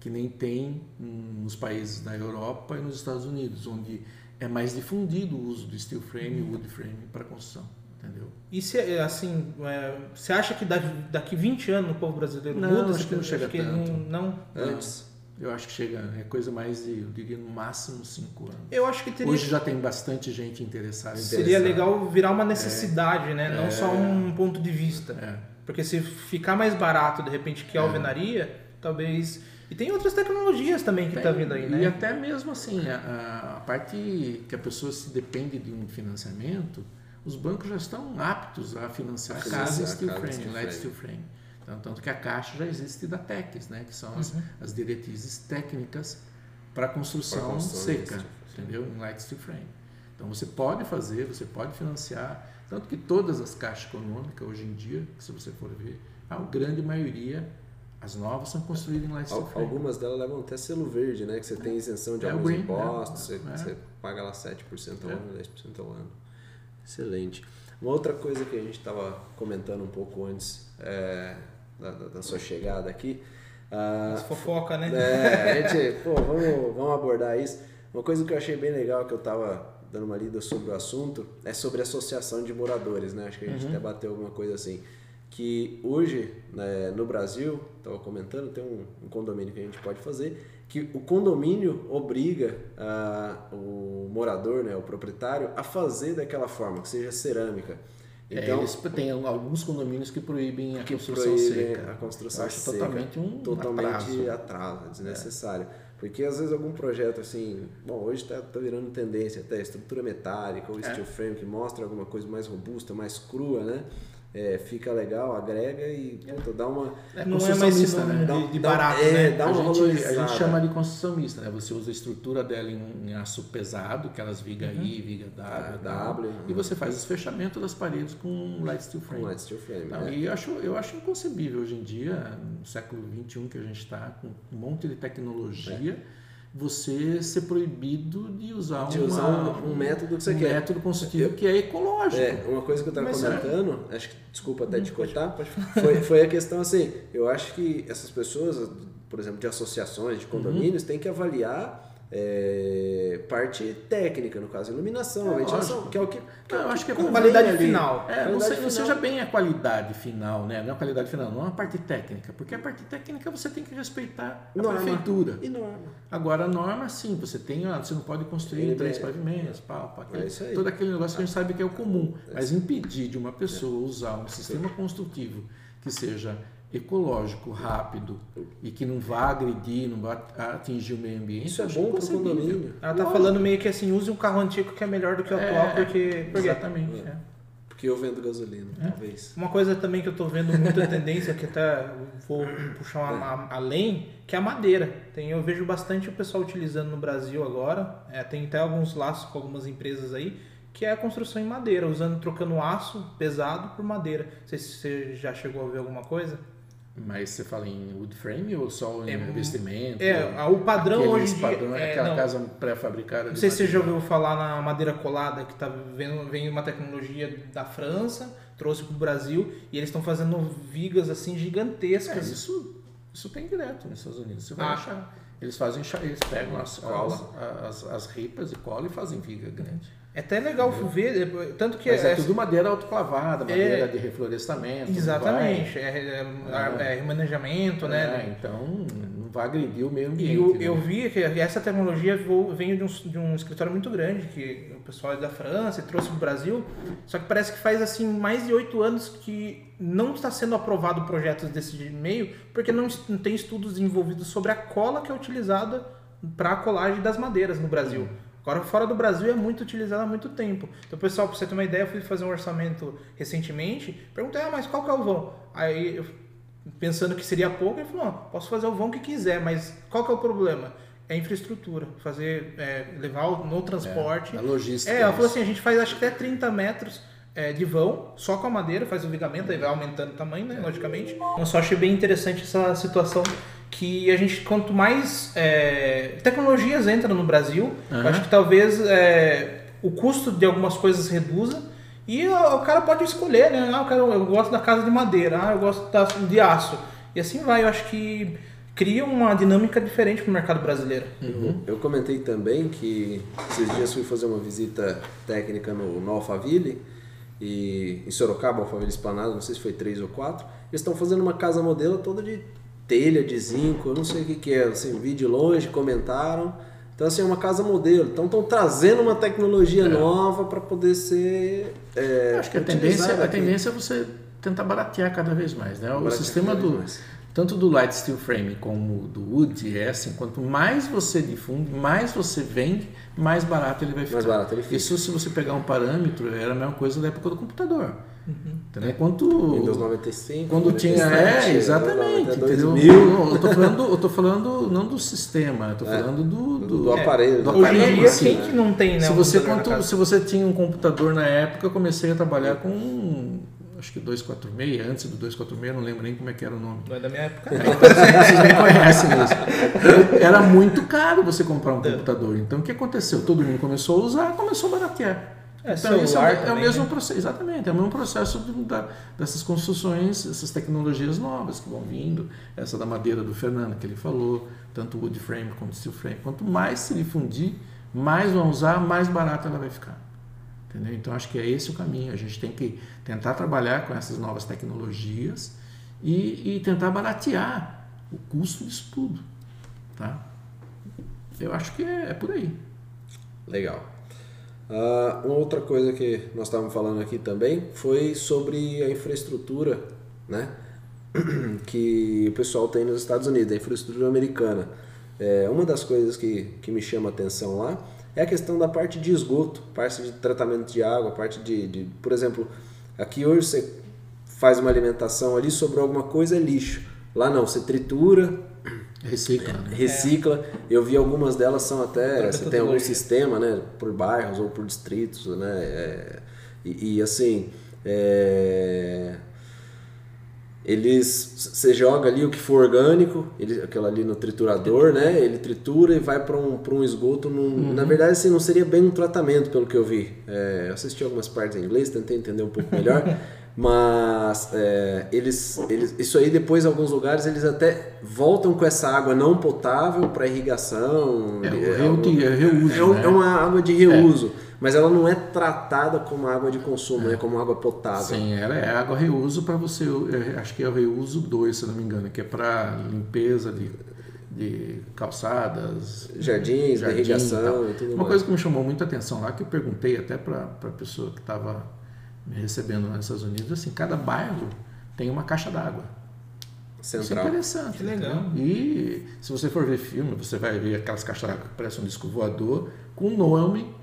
Speaker 3: que nem tem nos países da Europa e nos Estados Unidos, onde é mais difundido o uso do steel frame e wood frame para construção. Entendeu?
Speaker 1: E se, assim, é, você acha que daqui, daqui 20 anos o povo brasileiro
Speaker 3: Não,
Speaker 1: muda?
Speaker 3: acho que não chega
Speaker 1: que
Speaker 3: tanto.
Speaker 1: Não, não?
Speaker 2: Antes.
Speaker 3: Eu acho que chega, é coisa mais de, eu diria, no máximo cinco anos.
Speaker 1: Eu acho que teria,
Speaker 3: Hoje já tem bastante gente interessada.
Speaker 1: seria legal virar uma necessidade, né? Não
Speaker 3: É.
Speaker 1: só um ponto de vista.
Speaker 3: É.
Speaker 1: Porque se ficar mais barato, de repente, que a alvenaria, talvez... E tem outras tecnologias também que tá
Speaker 3: Tem,
Speaker 1: vindo aí,
Speaker 3: E
Speaker 1: né?
Speaker 3: até mesmo assim, a, a parte que a pessoa se depende de um financiamento, os bancos já estão aptos a financiar a
Speaker 2: Financiar
Speaker 3: casa steel
Speaker 2: casa
Speaker 3: frame,
Speaker 2: steel
Speaker 3: light
Speaker 2: frame.
Speaker 3: steel frame. Então, tanto que a Caixa já existe da TECs, né, que são as, as diretrizes técnicas para construção,
Speaker 2: construção
Speaker 3: seca, entendeu? Em light steel frame. Então você pode fazer, você pode financiar, tanto que todas as caixas econômicas hoje em dia, se você for ver, a grande maioria, as novas são construídas em light steel frame.
Speaker 2: Algumas delas levam até selo verde, né? Que você tem isenção de
Speaker 3: É
Speaker 2: alguns
Speaker 3: green,
Speaker 2: impostos,
Speaker 3: é,
Speaker 2: você,
Speaker 3: é.
Speaker 2: você paga lá 7% ao
Speaker 3: É.
Speaker 2: ano, 10% ao ano. Excelente. Uma outra coisa que a gente estava comentando um pouco antes é, da, da- sua chegada aqui. ah,
Speaker 1: As fofoca, né?
Speaker 2: é, a gente, pô, vamos, vamos abordar isso. Uma coisa que eu achei bem legal que eu tava dando uma lida sobre o assunto é sobre associação de moradores, né? Acho que a gente até bateu alguma coisa assim. Que hoje, né, no Brasil, estava comentando, tem um, um condomínio que a gente pode fazer, que o condomínio obriga ah, o morador, né, o proprietário, a fazer daquela forma, que seja cerâmica.
Speaker 3: É,
Speaker 2: Então,
Speaker 3: eles tem alguns condomínios que proíbem a construção
Speaker 2: proíbem
Speaker 3: seca.
Speaker 2: a construção
Speaker 3: Eu acho
Speaker 2: seca.
Speaker 3: totalmente um
Speaker 2: totalmente
Speaker 3: atraso. É.
Speaker 2: atraso, desnecessário. Porque às vezes algum projeto assim, bom, hoje está tá virando tendência até estrutura metálica ou
Speaker 3: É.
Speaker 2: steel frame que mostra alguma coisa mais robusta, mais crua, né? É, fica legal, agrega e puta, dá uma.
Speaker 3: É
Speaker 1: não é
Speaker 3: construção
Speaker 1: mais
Speaker 3: mista, né?
Speaker 2: Dá-
Speaker 1: de, de barato,
Speaker 2: é,
Speaker 1: né?
Speaker 2: dá
Speaker 3: a,
Speaker 2: uma
Speaker 3: gente, a gente chama de construção mista, né? Você usa a estrutura dela em, em aço pesado, aquelas viga
Speaker 1: Uhum.
Speaker 3: I, viga W,
Speaker 2: Ah,
Speaker 3: W, e você faz os fechamentos das paredes com light steel frame.
Speaker 2: Com light steel frame,
Speaker 3: Não,
Speaker 2: né?
Speaker 3: E eu acho, eu acho inconcebível hoje em dia, no século XXI que a gente está, com um monte de tecnologia, você ser proibido de usar,
Speaker 2: De
Speaker 3: uma-
Speaker 2: usar um- um método que você
Speaker 3: um
Speaker 2: quer.
Speaker 3: método construtivo que é ecológico.
Speaker 2: É, uma coisa que eu estava
Speaker 1: é-
Speaker 2: comentando, acho que, desculpa até te cortar, foi, foi a questão assim, eu acho que essas pessoas, por exemplo, de associações, de condomínios, têm que avaliar é, parte técnica, no caso, iluminação,
Speaker 3: É,
Speaker 2: ventilação,
Speaker 3: lógico.
Speaker 2: que é o que, que, é
Speaker 3: Não,
Speaker 2: o
Speaker 3: eu acho que é
Speaker 1: qualidade
Speaker 2: ali.
Speaker 1: final.
Speaker 3: É,
Speaker 2: Qualidade
Speaker 3: não, se- não
Speaker 2: final.
Speaker 3: seja bem a qualidade final, né? Não a qualidade final, não a parte técnica, porque a parte técnica você tem que respeitar a
Speaker 2: Norma.
Speaker 3: prefeitura.
Speaker 2: E norma.
Speaker 3: Agora a norma, sim, você tem, ó, você não pode construir
Speaker 2: Ele
Speaker 3: três
Speaker 2: é-
Speaker 3: pavimentos, pau, pau, aquele-
Speaker 2: É
Speaker 3: todo aquele negócio que a gente sabe que é o comum. Mas impedir de uma pessoa usar um sistema construtivo que seja ecológico, rápido e que não vá agredir, não vá atingir o meio ambiente.
Speaker 2: Isso é bom para o condomínio.
Speaker 1: Ela tá
Speaker 3: Lógico.
Speaker 1: falando meio que assim, use um carro antigo que é melhor do que o
Speaker 3: É,
Speaker 1: atual, porque... porque
Speaker 3: Exatamente. é.
Speaker 2: Porque eu vendo gasolina,
Speaker 3: É.
Speaker 2: talvez.
Speaker 1: Uma coisa também que eu tô vendo muita tendência, que até vou puxar uma, além, que é a madeira. Tem, eu vejo bastante o pessoal utilizando no Brasil agora. É, tem até alguns laços com algumas empresas aí, que é a construção em madeira, usando, trocando aço pesado por madeira. Não sei se você já chegou a ver alguma coisa.
Speaker 3: Mas você fala em wood frame ou só em
Speaker 1: É,
Speaker 3: investimento?
Speaker 1: É, o padrão hoje em dia.
Speaker 3: padrão,
Speaker 1: é,
Speaker 3: aquela
Speaker 1: não,
Speaker 3: casa pré-fabricada.
Speaker 1: Não sei se você já ouviu falar na madeira colada, que tá vendo, vem uma tecnologia da França, trouxe para o Brasil, e eles estão fazendo vigas assim
Speaker 3: É,
Speaker 1: gigantescas.
Speaker 3: isso, isso tem direto nos Estados Unidos. Você vai
Speaker 1: Ah.
Speaker 3: achar. Eles fazem, eles pegam as, as, as, as ripas e colam e fazem viga grande.
Speaker 1: É até legal ver, é, tanto que
Speaker 3: Mas é,
Speaker 1: é-
Speaker 3: tudo madeira autoclavada, madeira
Speaker 1: É.
Speaker 3: de reflorestamento.
Speaker 1: exatamente, é, é,
Speaker 3: Ah.
Speaker 1: é remanejamento,
Speaker 3: vai-
Speaker 1: né?
Speaker 3: É, então não vai agredir o meio ambiente.
Speaker 1: E eu,
Speaker 3: né?
Speaker 1: eu vi que essa tecnologia veio de um, de um escritório muito grande, que o pessoal é da França e trouxe para o Brasil, só que parece que faz assim mais de oito anos que não está sendo aprovado projetos desse meio, porque não, não tem estudos desenvolvidos sobre a cola que é utilizada para a colagem das madeiras no Brasil. Agora, fora do Brasil é muito utilizado há muito tempo. Então, pessoal, para você ter uma ideia, eu fui fazer um orçamento recentemente, perguntei, ah, mas qual que é o vão? Aí, eu, pensando que seria pouco, ele falou, não, posso fazer o vão que quiser, mas qual que é o problema? É infraestrutura, fazer, é, levar no transporte.
Speaker 3: A logística.
Speaker 1: É, ela falou
Speaker 3: isso.
Speaker 1: assim, a gente faz acho que até 30 metros é, de vão, só com a madeira, faz o vigamento, aí vai aumentando o tamanho, né, logicamente. Eu só achei bem interessante essa situação que a gente, quanto mais é, tecnologias entram no Brasil, eu
Speaker 3: Aham.
Speaker 1: acho que talvez é, o custo de algumas coisas reduza e o, o cara pode escolher, né? Ah, eu, quero, eu gosto da casa de madeira, ah, eu gosto da, de aço. E assim vai, eu acho que cria uma dinâmica diferente para o mercado brasileiro.
Speaker 3: Uhum.
Speaker 2: Eu comentei também que esses dias fui fazer uma visita técnica no, no Alphaville, e, em Sorocaba, Alphaville Esplanada, não sei se foi três ou quatro. Eles estão fazendo uma casa modelo toda de telha, de zinco, eu não sei o que, que é. Assim, vi de longe, comentaram. Então, assim, é uma casa modelo. Então, estão trazendo uma tecnologia nova para poder ser. É,
Speaker 3: acho que a tendência, a tendência é você tentar baratear cada vez mais. Né? O
Speaker 2: Baratear
Speaker 3: sistema do,
Speaker 2: mais.
Speaker 3: tanto do light steel frame como do wood é assim, quanto mais você difunde, mais você vende, mais barato ele vai ficar.
Speaker 2: Mais barato ele fica.
Speaker 3: Isso se você pegar um parâmetro, era a mesma coisa da época do computador.
Speaker 1: Uhum.
Speaker 3: Quanto,
Speaker 2: Windows 95.
Speaker 3: quando tinha.
Speaker 2: 97,
Speaker 3: É, exatamente.
Speaker 2: até
Speaker 3: Entendeu?
Speaker 2: 2000.
Speaker 3: Não, Eu tô falando, eu tô falando não do sistema, eu tô falando do,
Speaker 2: Do,
Speaker 3: do,
Speaker 2: aparelho.
Speaker 3: do
Speaker 2: do
Speaker 1: Hoje
Speaker 3: aparelho,
Speaker 1: em
Speaker 2: aparelho,
Speaker 1: dia,
Speaker 3: assim,
Speaker 1: quem que não tem, né?
Speaker 3: se você, quanto, se você tinha um computador na época, eu comecei a trabalhar com acho que 246, antes do 246, não lembro nem como é que era o nome.
Speaker 1: Não é da minha época.
Speaker 3: Vocês nem conhecem mesmo. Era muito caro você comprar um computador. Então o que aconteceu? Todo mundo começou a usar, começou a baratear.
Speaker 1: É,
Speaker 3: então isso é, o- é o
Speaker 1: também,
Speaker 3: mesmo
Speaker 1: né?
Speaker 3: processo, exatamente, é o mesmo processo de- da- dessas construções, essas tecnologias novas que vão vindo, essa da madeira do Fernando que ele falou, tanto wood frame quanto steel frame. Quanto mais se difundir, mais vão usar, mais barata ela vai ficar. Entendeu? Então acho que é esse o caminho. A gente tem que tentar trabalhar com essas novas tecnologias e, e tentar baratear o custo disso tudo. Tá? Eu acho que é, é por aí.
Speaker 2: Legal. Uh, uma outra coisa que nós estávamos falando aqui também foi sobre a infraestrutura, né? (clears throat) que o pessoal tem nos Estados Unidos, a infraestrutura americana. É, uma das coisas que, que me chama a atenção lá é a questão da parte de esgoto, parte de tratamento de água, parte de, de por exemplo, aqui hoje você faz uma alimentação ali, sobrou alguma coisa, é lixo. Lá não, você tritura, (clears throat)
Speaker 3: recicla, né?
Speaker 2: recicla. Eu vi algumas delas são até, você tem algum sistema, né, por bairros ou por distritos, né, é, e, e, assim, é, eles você joga ali o que for orgânico ele aquela ali no triturador né ele tritura e vai para um, um esgoto num, uhum. na verdade assim não seria bem um tratamento pelo que eu vi é, eu assisti algumas partes em inglês tentei entender um pouco melhor (laughs) mas é, eles, eles isso aí depois em alguns lugares eles até voltam com essa água não potável para irrigação
Speaker 3: é, é, é, reuso
Speaker 2: é, né? é, uma água de reuso é mas ela não é tratada como água de consumo, é, é como água potável.
Speaker 3: Sim, ela é água reuso para você, acho que é o reuso 2, se não me engano, que é para limpeza de, de calçadas,
Speaker 2: jardins, jardins irrigação e, e tudo
Speaker 3: Uma
Speaker 2: mais.
Speaker 3: coisa que me chamou muita atenção lá, que eu perguntei até para a pessoa que estava me recebendo nos Estados Unidos, assim, cada bairro tem uma caixa d'água.
Speaker 2: Central.
Speaker 3: Isso é interessante. Que legal. E se você for ver filme, você vai ver aquelas caixas d'água que parecem um disco voador, com o nome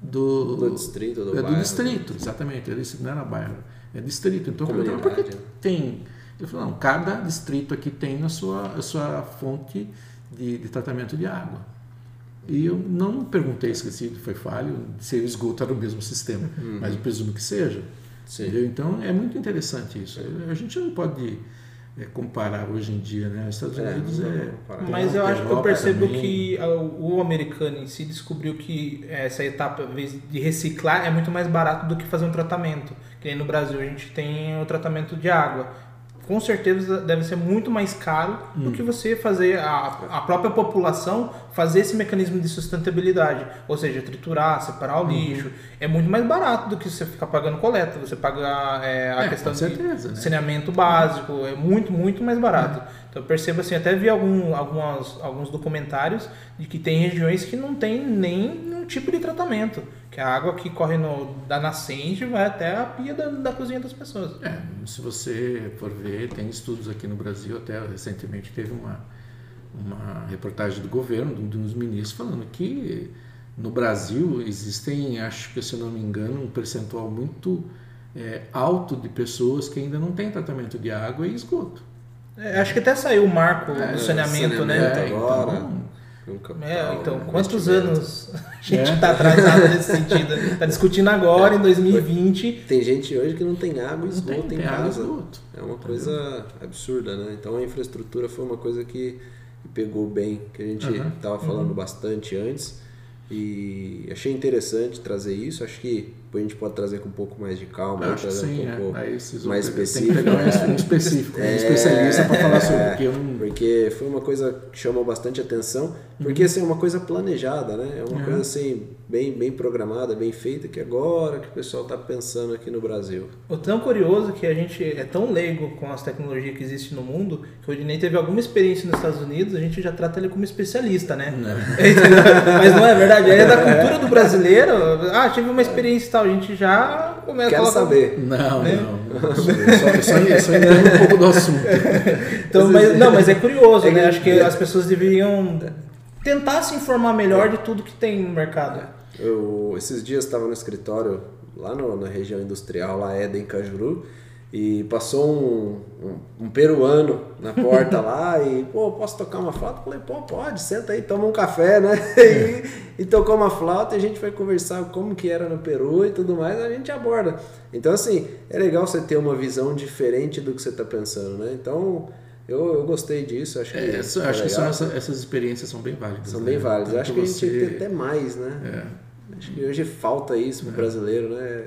Speaker 3: do,
Speaker 2: do distrito, do,
Speaker 3: é,
Speaker 2: bairro,
Speaker 3: do distrito, né? exatamente. Ele não era bairro, é distrito. Então, eu porque tem. Ele falou, não, cada distrito aqui tem a sua, a sua fonte de, de tratamento de água. E eu não perguntei, esqueci, foi falho, se o esgoto era o mesmo sistema, uhum. mas eu presumo que seja. Então é muito interessante isso. A gente não pode é, comparar hoje em dia, né? Os Estados é, Unidos é.
Speaker 1: Mas eu acho que eu percebo também. que o americano em si descobriu que essa etapa de reciclar é muito mais barato do que fazer um tratamento. Que no Brasil a gente tem o tratamento de água com certeza deve ser muito mais caro hum. do que você fazer a, a própria população fazer esse mecanismo de sustentabilidade, ou seja, triturar, separar o uhum. lixo, é muito mais barato do que você ficar pagando coleta, você paga é, a é, questão certeza, de né? saneamento básico, é muito, muito mais barato. Uhum. Então eu percebo assim, até vi algum, algumas, alguns documentários de que tem regiões que não tem nem um tipo de tratamento que a água que corre no, da nascente vai até a pia da, da cozinha das pessoas.
Speaker 3: É, se você for ver, tem estudos aqui no Brasil, até recentemente teve uma, uma reportagem do governo, de um dos ministros, falando que no Brasil existem, acho que se eu não me engano, um percentual muito é, alto de pessoas que ainda não têm tratamento de água e esgoto.
Speaker 1: É, acho que até saiu o marco é, do saneamento, né?
Speaker 3: É, agora. Então,
Speaker 1: é, então, quantos anos a gente está é. atrasado nesse sentido? Está discutindo agora, em 2020.
Speaker 2: Tem gente hoje que não tem água e esgoto tem, em tem casa. Esgoto. É uma coisa absurda, né? Então a infraestrutura foi uma coisa que pegou bem, que a gente estava uhum. falando uhum. bastante antes. E achei interessante trazer isso. Acho que a gente pode trazer com um pouco mais de calma,
Speaker 3: acho
Speaker 2: trazer
Speaker 3: sim,
Speaker 2: um pouco
Speaker 3: é.
Speaker 2: mais específico.
Speaker 3: Tem que um específico, (laughs) é, um especialista para falar sobre. Porque, eu não...
Speaker 2: porque foi uma coisa que chamou bastante atenção, porque uhum. assim, é uma coisa planejada, né? É uma uhum. coisa assim, bem, bem programada, bem feita, que agora que o pessoal está pensando aqui no Brasil.
Speaker 1: O tão curioso que a gente é tão leigo com as tecnologias que existem no mundo, que o Odinei teve alguma experiência nos Estados Unidos, a gente já trata ele como especialista, né? (laughs) Mas não é verdade, é da (laughs) cultura do brasileiro. Ah, tive uma experiência tal, a gente já
Speaker 2: começa Quero a saber.
Speaker 3: Não, né? não. (laughs) Só, só, só entendo um pouco do assunto.
Speaker 1: então, mas, não, mas é curioso, né? Acho que as pessoas deveriam tentar se informar melhor de tudo que tem no mercado.
Speaker 2: Eu, esses dias estava no escritório lá no, na região industrial, lá Eden Cajuru, e passou um, um, um, peruano na porta lá e, pô, posso tocar uma flauta? Eu falei, pô, pode, senta aí, toma um café, né? (laughs) E, e, tocou uma flauta e a gente foi conversar como que era no Peru e tudo mais, a gente aborda. Então, assim, é legal você ter uma visão diferente do que você está pensando, né? Então, eu, eu gostei disso, acho que. É,
Speaker 3: acho é que essa, essas experiências são bem válidas.
Speaker 2: São né? bem válidas. Tanto acho que a gente ter até mais, né? É. Acho que hoje falta isso pro é. brasileiro, né?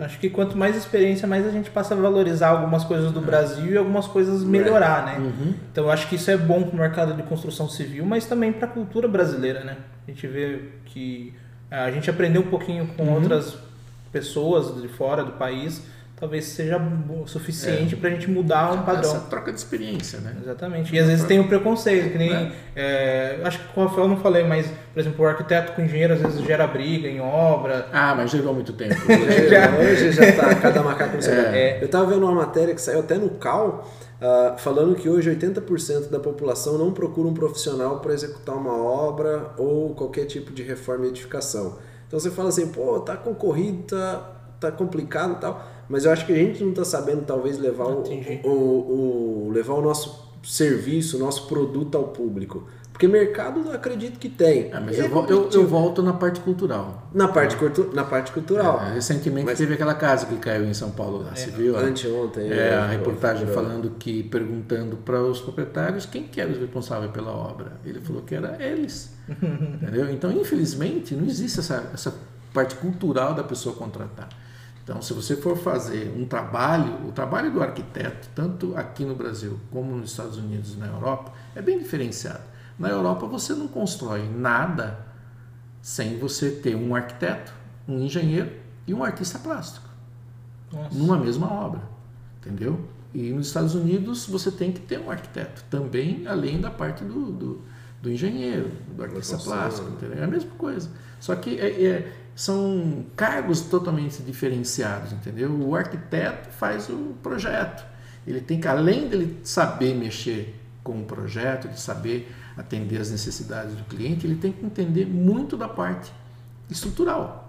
Speaker 1: Acho que quanto mais experiência, mais a gente passa a valorizar algumas coisas do é. Brasil e algumas coisas melhorar, né? Uhum. Então eu acho que isso é bom para o mercado de construção civil, mas também para a cultura brasileira, né? A gente vê que a gente aprendeu um pouquinho com uhum. outras pessoas de fora do país talvez seja o suficiente para a gente mudar um padrão.
Speaker 3: Essa troca de experiência, né?
Speaker 1: Exatamente. E às vezes tem o preconceito, que nem. É, acho que com o Rafael eu não falei, mas, por exemplo, o arquiteto com engenheiro às vezes gera briga em obra.
Speaker 3: Ah, mas gerou muito tempo. (laughs)
Speaker 2: já, hoje já tá cada macaco no seu é. Eu estava vendo uma matéria que saiu até no CAL. Uh, falando que hoje 80% da população não procura um profissional para executar uma obra ou qualquer tipo de reforma e edificação. Então você fala assim, pô, tá concorrido, tá, tá complicado e tal, mas eu acho que a gente não está sabendo talvez levar o, o, o, levar o nosso serviço, o nosso produto ao público. Porque mercado acredito que tem.
Speaker 3: É, mas é eu, eu, eu, volto na parte cultural.
Speaker 2: Na parte, cultu na parte cultural.
Speaker 3: É, recentemente mas... teve aquela casa que caiu em São Paulo, lá, é, você viu?
Speaker 2: Anteontem.
Speaker 3: É, a reportagem falando que, perguntando para os proprietários quem que era o responsável pela obra. Ele falou que era eles. (laughs) entendeu? Então, infelizmente, não existe essa, essa parte cultural da pessoa contratar. Então, se você for fazer um trabalho, o trabalho do arquiteto, tanto aqui no Brasil como nos Estados Unidos e na Europa, é bem diferenciado. Na Europa você não constrói nada sem você ter um arquiteto, um engenheiro e um artista plástico Nossa. numa mesma obra, entendeu? E nos Estados Unidos você tem que ter um arquiteto também, além da parte do, do, do engenheiro, do artista plástico, entendeu? É a mesma coisa. Só que é, é, são cargos totalmente diferenciados, entendeu? O arquiteto faz o projeto. Ele tem que, além dele saber mexer com o projeto, de saber atender as necessidades do cliente, ele tem que entender muito da parte estrutural.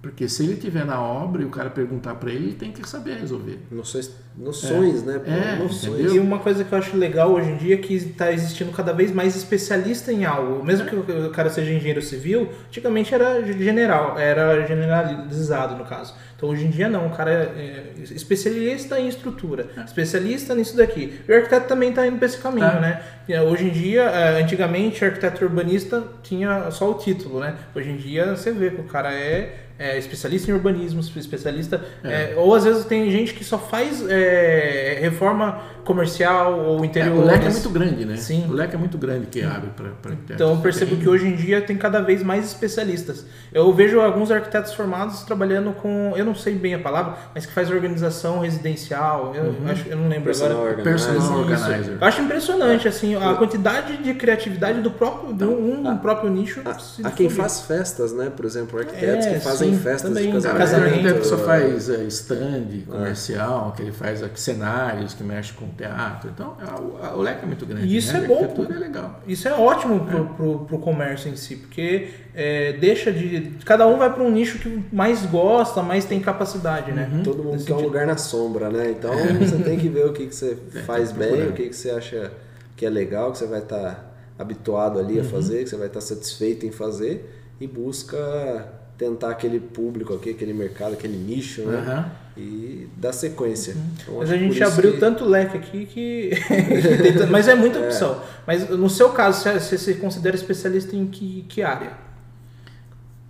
Speaker 3: Porque se ele estiver na obra e o cara perguntar para ele, ele tem que saber resolver.
Speaker 2: Noções, noções
Speaker 3: é.
Speaker 2: né?
Speaker 3: É,
Speaker 1: noções. E uma coisa que eu acho legal hoje em dia é que está existindo cada vez mais especialista em algo. Mesmo que o cara seja engenheiro civil, antigamente era general, era generalizado no caso. Então hoje em dia não, o cara é, é especialista em estrutura, é. especialista nisso daqui. E o arquiteto também está indo para esse caminho, é. né? Hoje em dia, é, antigamente, arquiteto urbanista tinha só o título, né? Hoje em dia você vê que o cara é é, especialista em urbanismo, especialista. É. É, ou às vezes tem gente que só faz é, reforma comercial ou interior.
Speaker 3: É, o leque é muito grande, né?
Speaker 1: Sim.
Speaker 3: O leque é muito grande que abre para
Speaker 1: Então eu percebo que hoje em dia tem cada vez mais especialistas. Eu vejo alguns arquitetos formados trabalhando com, eu não sei bem a palavra, mas que faz organização residencial. Eu, uhum. acho, eu não lembro
Speaker 2: Personal
Speaker 1: agora.
Speaker 3: Personal organizer.
Speaker 1: Eu acho impressionante assim a quantidade de criatividade do próprio de um, um próprio nicho.
Speaker 2: A, a quem faz festas, né? Por exemplo, arquitetos que fazem sim, festas
Speaker 1: também,
Speaker 2: de
Speaker 1: casamento. casamento.
Speaker 3: arquiteto só faz é, stand comercial, é. que ele faz aqui, cenários, que mexe com teatro. Então, a, a, o leque é muito grande.
Speaker 1: E isso
Speaker 3: né?
Speaker 1: é bom.
Speaker 3: é legal.
Speaker 1: Isso é ótimo pro, é. pro, pro comércio em si, porque é, deixa de. Cada um vai para um nicho que mais gosta, mais tem capacidade, né?
Speaker 2: Uhum. Todo mundo quer um lugar na sombra, né? Então você tem que ver o que, que você (laughs) é, faz bem, o que, que você acha que é legal, que você vai estar tá habituado ali uhum. a fazer, que você vai estar tá satisfeito em fazer e busca tentar aquele público aqui, aquele mercado, aquele nicho, né? Uhum e dar sequência. Uhum.
Speaker 1: Então, mas a gente abriu que... tanto leque aqui que. (laughs) mas é muita (laughs) é. opção. É. Mas no seu caso, você se considera especialista em que, que área?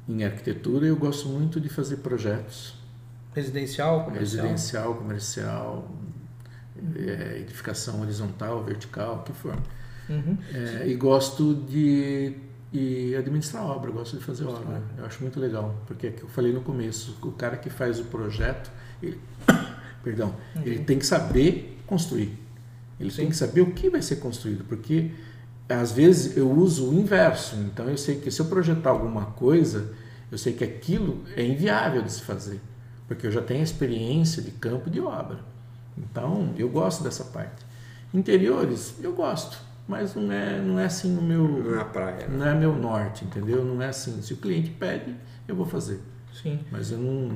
Speaker 3: Em arquitetura, eu gosto muito de fazer projetos.
Speaker 1: Residencial, comercial?
Speaker 3: Residencial, comercial, é, edificação horizontal, vertical, o que for. Uhum. É, e gosto de e administrar obra, eu gosto de fazer obra. Eu acho muito legal, porque é que eu falei no começo, o cara que faz o projeto, ele, (coughs) perdão, uhum. ele tem que saber construir. Ele Sim. tem que saber o que vai ser construído, porque às vezes eu uso o inverso. Então eu sei que se eu projetar alguma coisa, eu sei que aquilo é inviável de se fazer, porque eu já tenho experiência de campo de obra. Então eu gosto dessa parte. Interiores, eu gosto mas não é, não é assim no meu.
Speaker 2: Não é a praia.
Speaker 3: Não é meu norte, entendeu? Não é assim. Se o cliente pede, eu vou fazer.
Speaker 1: Sim.
Speaker 3: Mas eu não,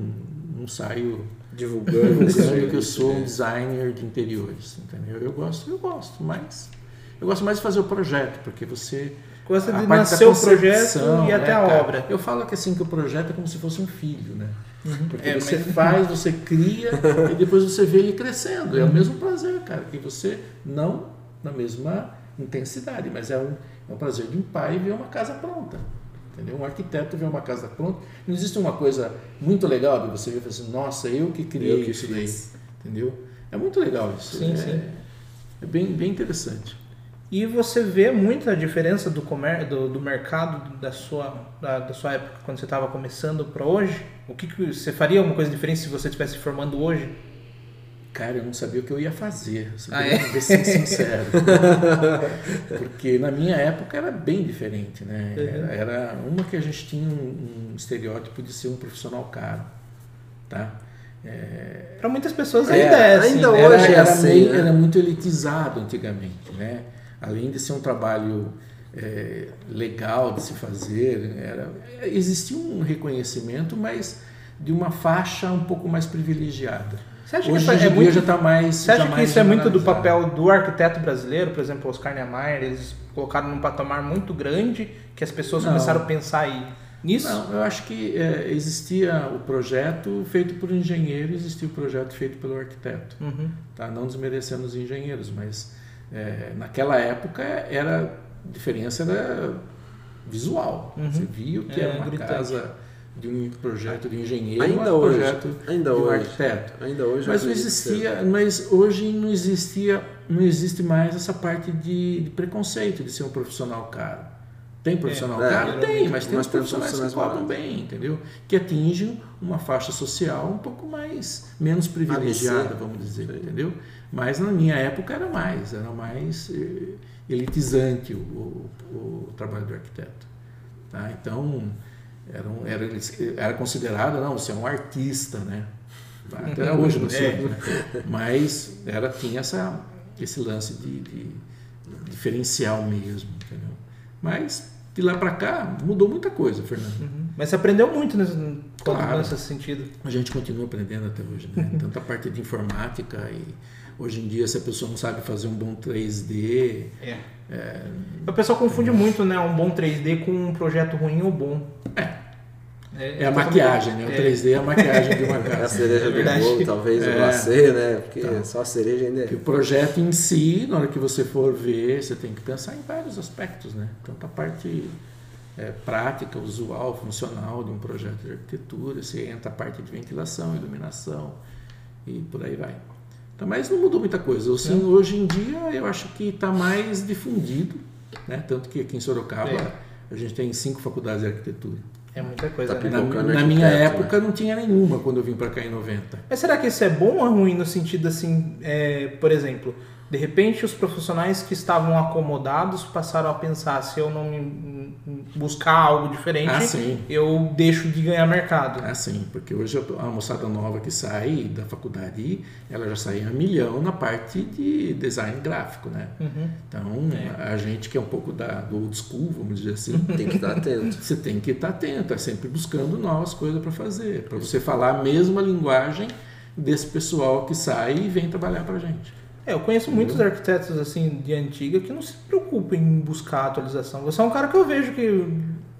Speaker 3: não saio
Speaker 2: divulgando (laughs)
Speaker 3: dizendo que eu sou um designer de interiores, entendeu? Eu gosto, eu gosto, mas eu gosto mais de fazer o projeto, porque você
Speaker 1: gosta de nascer o projeto e né, até a cara, obra.
Speaker 3: Eu falo que assim que o projeto é como se fosse um filho, né? Uhum. Porque é, você mas... faz, você cria (laughs) e depois você vê ele crescendo. É o mesmo prazer, cara, que você não na mesma intensidade, mas é um, é um prazer de um pai ver uma casa pronta. Entendeu? Um arquiteto ver uma casa pronta. Não existe uma coisa muito legal de você ver assim, nossa, eu que criei eu que isso daí. Entendeu? É muito legal isso.
Speaker 1: Sim,
Speaker 3: é,
Speaker 1: sim.
Speaker 3: É bem, bem interessante.
Speaker 1: E você vê muita diferença do, comer, do, do mercado da sua, da, da sua época, quando você estava começando, para hoje? O que, que você faria alguma coisa diferente se você estivesse formando hoje?
Speaker 3: Cara, eu não sabia o que eu ia fazer, se
Speaker 1: Ah, é?
Speaker 3: ser sincero. (laughs) Porque na minha época era bem diferente, né?
Speaker 1: Uhum.
Speaker 3: Era, era uma que a gente tinha um, um estereótipo de ser um profissional caro, tá? É,
Speaker 1: Pra muitas pessoas
Speaker 2: É,
Speaker 1: ainda é assim.
Speaker 2: ainda
Speaker 1: né?
Speaker 3: era,
Speaker 2: hoje é
Speaker 3: era
Speaker 2: assim,
Speaker 3: meio-
Speaker 2: né?
Speaker 3: era muito elitizado antigamente, né? Além de ser um trabalho é, legal de se fazer, era, existia um reconhecimento, mas de uma faixa um pouco mais privilegiada.
Speaker 1: Você acha
Speaker 3: Hoje
Speaker 1: que
Speaker 3: em
Speaker 1: é muito
Speaker 3: já está mais.
Speaker 1: Você acha que isso é muito do papel do arquiteto brasileiro? Por exemplo, Oscar Niemeyer, eles colocaram num patamar muito grande que as pessoas
Speaker 3: Não.
Speaker 1: começaram a pensar aí nisso?
Speaker 3: Não, eu acho que é, existia o projeto feito por engenheiro, existia o projeto feito pelo arquiteto.
Speaker 1: Uhum.
Speaker 3: Tá? Não desmerecendo os engenheiros, mas é, naquela época era a diferença era visual.
Speaker 1: Uhum.
Speaker 3: Você via o que
Speaker 1: É,
Speaker 3: era uma
Speaker 1: gritante.
Speaker 3: casa de um projeto de engenheiro,
Speaker 2: Ainda
Speaker 3: um
Speaker 2: hoje,
Speaker 3: projeto
Speaker 2: ainda
Speaker 3: de um
Speaker 2: hoje.
Speaker 3: arquiteto.
Speaker 2: Ainda hoje eu
Speaker 3: Mas não existia, mas hoje não existia, não existe mais essa parte de, de preconceito de ser um profissional caro. Tem profissional
Speaker 2: É,
Speaker 3: caro?
Speaker 2: geralmente,
Speaker 3: Tem, mas tem
Speaker 2: mas tem
Speaker 3: profissionais que
Speaker 2: profissionais
Speaker 3: cobram bem, entendeu? Que atingem uma faixa social um pouco mais menos privilegiada, vamos dizer,
Speaker 2: Sim.
Speaker 3: entendeu? Mas na minha época era mais, era mais eh, elitizante o, o- o trabalho do arquiteto. Tá? Então era, um- era, era considerado, não, você é um artista, né? Até (laughs) hoje não sei,
Speaker 1: É.
Speaker 3: né? mas era, tinha essa, esse lance de, de diferencial mesmo, entendeu? Mas de lá para cá mudou muita coisa, Fernando.
Speaker 1: Uhum. Mas você aprendeu muito nesse,
Speaker 3: Claro.
Speaker 1: nesse sentido.
Speaker 3: A gente continua aprendendo até hoje, né? (laughs) Tanto a parte de informática e hoje em dia se a pessoa não sabe fazer um bom 3D,
Speaker 1: É. O pessoal confunde muito, né? Um bom 3D com um projeto ruim ou bom.
Speaker 3: é a maquiagem, né? O 3D é a maquiagem de uma (laughs)
Speaker 2: É a
Speaker 3: casa.
Speaker 2: cereja
Speaker 1: É
Speaker 2: do bolo, talvez,
Speaker 3: É.
Speaker 2: o glacê, né? Porque
Speaker 3: Tá.
Speaker 2: só a cereja ainda é.
Speaker 3: o projeto em si, na hora que você for ver, você tem que pensar em vários aspectos, né? Tanto a parte é, prática, usual, funcional de um projeto de arquitetura, você entra a parte de ventilação, iluminação e por aí vai. Então, mas não mudou muita coisa. Assim, hoje em dia eu acho que está mais difundido, né? Tanto que aqui em Sorocaba
Speaker 1: É.
Speaker 3: a gente tem cinco faculdades de arquitetura.
Speaker 1: É muita coisa,
Speaker 2: Tá
Speaker 1: né?
Speaker 3: Na, na minha
Speaker 2: arquiteto,
Speaker 3: época não tinha nenhuma quando eu vim para cá em 90.
Speaker 1: Mas será que isso é bom ou é ruim no sentido assim, é, por exemplo, de repente os profissionais que estavam acomodados passaram a pensar se eu não me- buscar algo diferente,
Speaker 3: Ah,
Speaker 1: eu deixo de ganhar mercado.
Speaker 3: Ah, sim, porque hoje a moçada nova que sai da faculdade, ela já sai a milhão na parte de design gráfico, né?
Speaker 1: Uhum.
Speaker 3: Então, a gente que é um pouco da, do old school, vamos dizer assim, (laughs)
Speaker 2: Tem que estar atento.
Speaker 3: você tem que estar atento, é sempre buscando novas coisas para fazer, para você falar a mesma linguagem desse pessoal que sai e vem trabalhar para a gente.
Speaker 1: É, eu conheço muitos arquitetos assim de antiga que não se preocupam em buscar atualização. Você é um cara que eu vejo que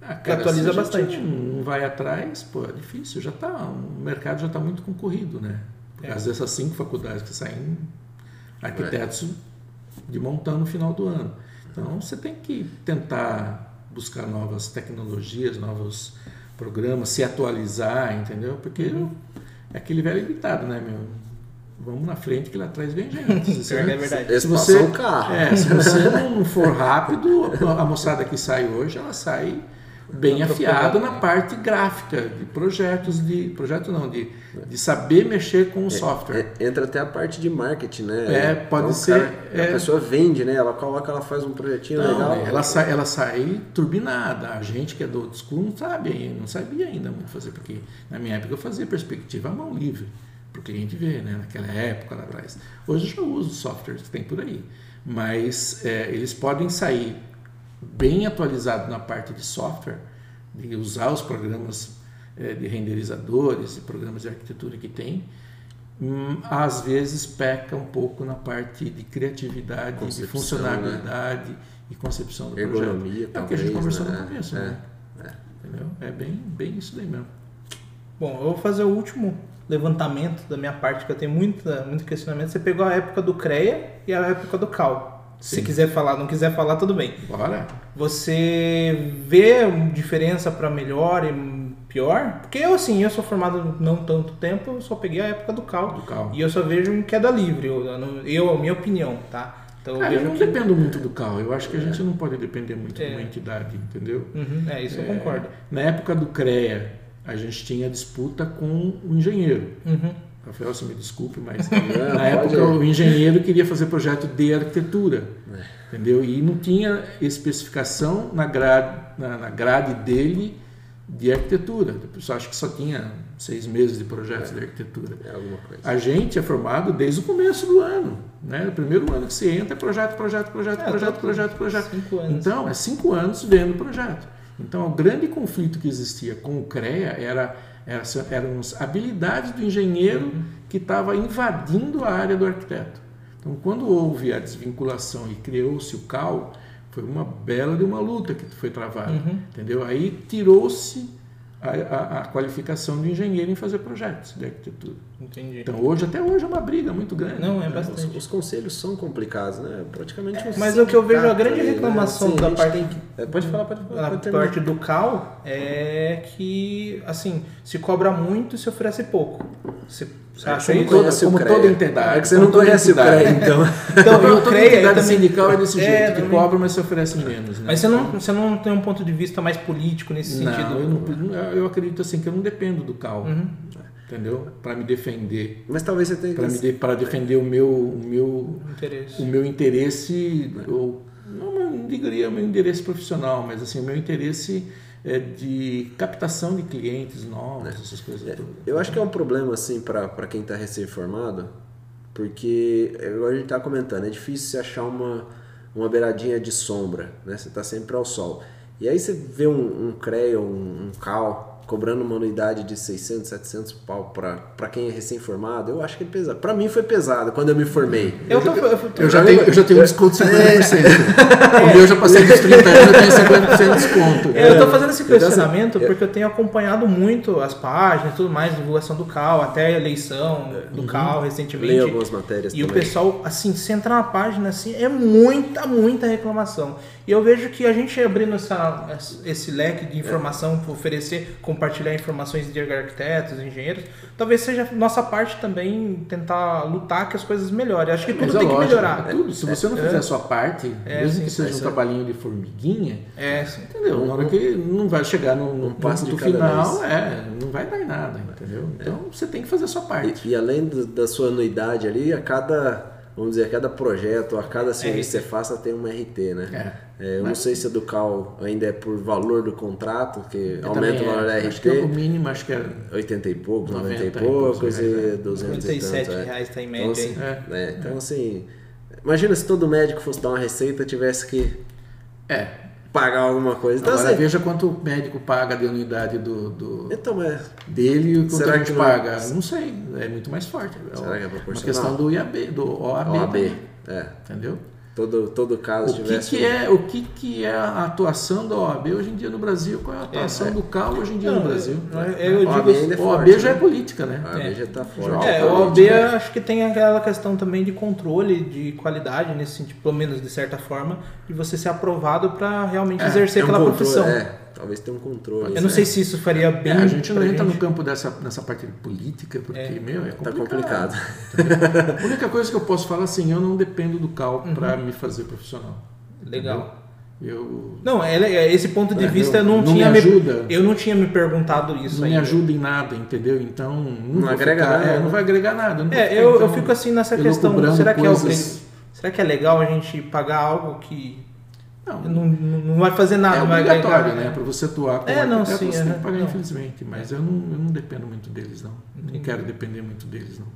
Speaker 3: Ah,
Speaker 1: Que atualiza bastante.
Speaker 3: Não vai atrás, pô, é difícil, já tá, o mercado já está muito concorrido, né? Por
Speaker 1: É.
Speaker 3: causa dessas cinco faculdades que saem arquitetos de montão no final do ano. Então você tem que tentar buscar novas tecnologias, novos programas, se atualizar, entendeu? Porque
Speaker 1: Uhum.
Speaker 3: é aquele velho ditado, né, meu? Vamos na frente que lá atrás vem gente. (laughs) Se você-
Speaker 1: É verdade.
Speaker 3: Se você,
Speaker 2: o carro.
Speaker 3: é, se você não for rápido, a moçada que sai hoje, ela sai bem afiada na
Speaker 1: né?
Speaker 3: parte gráfica, de projetos, de projeto não, de, de saber mexer com o software.
Speaker 2: É, entra até a parte de marketing, né?
Speaker 3: É, pode
Speaker 2: Então,
Speaker 3: ser,
Speaker 2: cara-
Speaker 3: é.
Speaker 2: A pessoa vende, né? Ela coloca, ela faz um projetinho
Speaker 3: Não,
Speaker 2: legal.
Speaker 3: ela, sai, ela sai turbinada. A gente que é do old school não sabe, não sabia ainda muito fazer, porque na minha época eu fazia perspectiva à mão livre, para o cliente ver, né? naquela época lá atrás. Hoje eu já uso os softwares que tem por aí, mas é, eles podem sair bem atualizados na parte de software, de usar os programas é, de renderizadores e programas de arquitetura que tem, hum, às vezes peca um pouco na parte de criatividade, de
Speaker 2: Concepção,
Speaker 3: funcionalidade e concepção do
Speaker 2: Ergonomia,
Speaker 3: projeto. É o que a gente conversou
Speaker 2: né?
Speaker 3: no começo,
Speaker 2: É,
Speaker 3: né? Entendeu? É bem, bem isso daí mesmo.
Speaker 1: Bom, eu vou fazer o último levantamento da minha parte, que eu tenho muita, muito questionamento. Você pegou a época do CREA e a época do CAL. Se
Speaker 3: Sim.
Speaker 1: quiser falar, não quiser falar, tudo bem.
Speaker 3: Bora?
Speaker 1: Você vê diferença para melhor e pior? Porque eu, assim, eu sou formado não tanto tempo, eu só peguei a época do CAL.
Speaker 3: Do CAL.
Speaker 1: E eu só vejo queda livre, eu, eu, eu a minha opinião, tá? Então eu
Speaker 3: Cara, eu
Speaker 1: vejo
Speaker 3: não
Speaker 1: que...
Speaker 3: dependo muito do CAL. Eu acho que a gente não pode depender muito de
Speaker 1: É.
Speaker 3: uma entidade, entendeu?
Speaker 1: Uhum, é, isso eu
Speaker 3: É,
Speaker 1: concordo.
Speaker 3: Na época do CREA, a gente tinha disputa com o engenheiro.
Speaker 1: Uhum.
Speaker 3: Rafael, você me desculpe, mas
Speaker 2: Não, (laughs)
Speaker 3: na época
Speaker 2: pode-
Speaker 3: o engenheiro queria fazer projeto de arquitetura,
Speaker 2: É.
Speaker 3: entendeu? E não tinha especificação na grade, na, na grade dele de arquitetura. O pessoal acha que só tinha seis meses de projetos de arquitetura.
Speaker 2: É alguma coisa.
Speaker 3: A gente é formado desde o começo do ano, né? O primeiro ano que você entra é projeto, projeto, projeto,
Speaker 1: É,
Speaker 3: projeto, projeto, projeto.
Speaker 1: cinco anos.
Speaker 3: Então, é cinco anos vendo projeto. Então, o grande conflito que existia com o CREA era, era, eram as habilidades do engenheiro
Speaker 1: Uhum.
Speaker 3: que estava invadindo a área do arquiteto. Então, quando houve a desvinculação e criou-se o CAL, foi uma bela de uma luta que foi travada,
Speaker 1: Uhum.
Speaker 3: entendeu? Aí tirou-se a, a- a qualificação do engenheiro em fazer projetos de arquitetura.
Speaker 1: Entendi.
Speaker 3: Então hoje, até hoje, é uma briga muito grande.
Speaker 1: Não, é
Speaker 3: né?
Speaker 1: bastante.
Speaker 2: Os, os conselhos são complicados, né? Praticamente um
Speaker 1: Mas o que eu vejo, a grande
Speaker 2: aí, né?
Speaker 1: reclamação
Speaker 2: Assim,
Speaker 1: da parte-
Speaker 2: tem que- é, Pode falar, pode pode
Speaker 1: parte do CAL é que, assim, se cobra muito e se oferece pouco. Você, você
Speaker 2: É,
Speaker 1: acha
Speaker 2: você não
Speaker 1: isso?
Speaker 2: conhece o
Speaker 3: como toda entidade,
Speaker 2: É que você
Speaker 3: como
Speaker 2: não
Speaker 3: toda
Speaker 2: conhece o. CREA, então. (laughs)
Speaker 1: Então,
Speaker 3: Toda,
Speaker 1: o
Speaker 3: toda
Speaker 1: CREA
Speaker 3: entidade
Speaker 1: também-
Speaker 3: sindical é desse
Speaker 1: É,
Speaker 3: jeito, que
Speaker 1: também.
Speaker 3: cobra, mas se oferece menos. Né?
Speaker 1: Mas você não, você não tem um ponto de vista mais político nesse
Speaker 3: Não,
Speaker 1: sentido?
Speaker 3: eu, não, eu acredito assim que eu não dependo do CAL,
Speaker 1: Uhum.
Speaker 3: entendeu? Para me defender,
Speaker 2: Mas talvez você tenha
Speaker 3: para
Speaker 2: que.
Speaker 3: de, para defender o meu o meu
Speaker 1: Interesse.
Speaker 3: o meu interesse, ou, não, não diria o meu interesse profissional, mas assim o meu interesse é de captação de clientes novos, essas coisas todas.
Speaker 2: Eu acho que é um problema, assim, para quem está recém-formado, porque, é igual a gente tá comentando, é difícil você achar uma, uma beiradinha de sombra, né? Você tá sempre ao sol. E aí você vê um, um CREA, um, um CAL, cobrando uma anuidade de 600, 700 pau para quem é recém-formado, eu acho que é pesado. Para mim foi pesado quando eu me formei.
Speaker 1: Eu, tô, eu, tô-
Speaker 3: Eu já tenho, eu já tenho um desconto de 50%. O meu já passei dos 30 anos, eu tenho 50% de desconto.
Speaker 1: É, eu tô fazendo esse questionamento
Speaker 2: eu-
Speaker 1: porque eu tenho acompanhado muito as páginas e tudo mais, divulgação do CAL, até a eleição do CAL recentemente.
Speaker 2: Leio algumas matérias
Speaker 1: E o
Speaker 2: também.
Speaker 1: pessoal, assim, se entrar na página, assim, é muita, muita reclamação. E eu vejo que a gente abrindo essa, esse leque de informação para oferecer, compartilhar informações de arquitetos, engenheiros, talvez seja nossa parte também tentar lutar que as coisas melhorem. Acho que tudo
Speaker 3: é
Speaker 1: tem que
Speaker 3: lógico,
Speaker 1: melhorar.
Speaker 3: é tudo. Se você não fizer a sua parte,
Speaker 1: É,
Speaker 3: mesmo
Speaker 1: sim,
Speaker 3: que seja
Speaker 2: é
Speaker 3: um trabalhinho de formiguinha,
Speaker 1: É,
Speaker 3: entendeu? Na hora que não vai chegar no, no
Speaker 2: Um passo
Speaker 3: ponto
Speaker 2: de cada
Speaker 3: final, é, não vai dar em nada, entendeu? Então você tem que fazer a sua parte.
Speaker 2: E, e além do- da sua anuidade ali, a cada, vamos dizer, a cada projeto, a cada serviço que você faça tem uma RT, né? É, eu não sei se a do CAL ainda é por valor do contrato, que
Speaker 3: Eu
Speaker 2: aumenta o valor
Speaker 3: é,
Speaker 2: da
Speaker 3: Acho que é o
Speaker 2: RT,
Speaker 3: mínimo, acho que é
Speaker 2: 80 e pouco, 90 e
Speaker 3: 90 e poucos
Speaker 2: poucos
Speaker 3: reais,
Speaker 2: e
Speaker 3: é.
Speaker 2: 200 e
Speaker 1: 57
Speaker 2: tanto. é.
Speaker 1: reais tá em
Speaker 2: Então,
Speaker 1: média
Speaker 2: assim,
Speaker 1: aí.
Speaker 2: é, então assim, imagina se todo médico fosse dar uma receita tivesse que
Speaker 3: É.
Speaker 2: pagar alguma coisa. Então,
Speaker 3: Agora
Speaker 2: assim,
Speaker 3: veja quanto o médico paga de unidade do, do-
Speaker 2: então é,
Speaker 3: dele e quanto
Speaker 2: Será
Speaker 3: a gente
Speaker 2: que não-
Speaker 3: paga. Não sei, é muito mais forte. É
Speaker 2: Será que é
Speaker 3: uma
Speaker 2: proporcional?
Speaker 3: questão do IAB, do OAB.
Speaker 2: OAB, é,
Speaker 3: Entendeu?
Speaker 2: Todo, todo caso
Speaker 3: O que,
Speaker 2: tivesse...
Speaker 3: que é, o que, que é a atuação da OAB hoje em dia no Brasil? Qual é a atuação do CAL hoje em dia
Speaker 1: Não,
Speaker 3: no Brasil?
Speaker 1: eu- eu
Speaker 2: OAB
Speaker 1: digo-
Speaker 2: é
Speaker 3: o OAB
Speaker 2: forte,
Speaker 3: já é
Speaker 2: né?
Speaker 3: política, né?
Speaker 2: A OAB já tá forte.
Speaker 1: É,
Speaker 3: Tá
Speaker 1: o OAB
Speaker 3: política,
Speaker 1: acho que tem aquela questão também de controle de qualidade, nesse sentido, pelo menos de certa forma, de você ser aprovado para realmente
Speaker 3: É,
Speaker 1: exercer
Speaker 2: Tem um
Speaker 1: aquela
Speaker 2: controle,
Speaker 1: profissão.
Speaker 2: É, talvez tenha um controle.
Speaker 1: Eu não sei se isso faria
Speaker 3: É,
Speaker 1: bem.
Speaker 3: a gente não entra no
Speaker 1: gente.
Speaker 3: campo dessa, nessa parte de política, porque, meu, é
Speaker 2: Tá
Speaker 3: complicado.
Speaker 2: complicado. (laughs)
Speaker 3: A única coisa que eu posso falar assim, eu não dependo do CAL para me fazer profissional.
Speaker 1: Legal.
Speaker 3: Eu
Speaker 1: Não, é, é- esse ponto de
Speaker 3: É,
Speaker 1: vista eu
Speaker 3: não-
Speaker 1: não,
Speaker 3: não
Speaker 1: tinha
Speaker 3: me ajuda.
Speaker 1: eu não tinha me perguntado isso
Speaker 3: não me
Speaker 1: ainda.
Speaker 3: ajuda em nada, entendeu? Então não, vou
Speaker 2: agrega
Speaker 3: ficar-
Speaker 2: nada,
Speaker 3: é,
Speaker 2: né?
Speaker 3: não vai agregar nada. não vou
Speaker 1: É,
Speaker 3: ficar,
Speaker 1: eu, eu
Speaker 3: então,
Speaker 1: fico assim nessa
Speaker 3: eu
Speaker 1: questão. Será que, é o
Speaker 3: coisas-
Speaker 1: que- será que é legal a gente pagar algo que
Speaker 3: Não,
Speaker 1: não, não vai fazer nada?
Speaker 3: é obrigatório, né? Para você atuar como
Speaker 1: É, não,
Speaker 3: arquiteto,
Speaker 1: sim,
Speaker 3: você tem
Speaker 1: aham,
Speaker 3: que pagar,
Speaker 1: não.
Speaker 3: infelizmente. Mas eu não, eu não dependo muito deles, não. Não quero depender muito deles, não.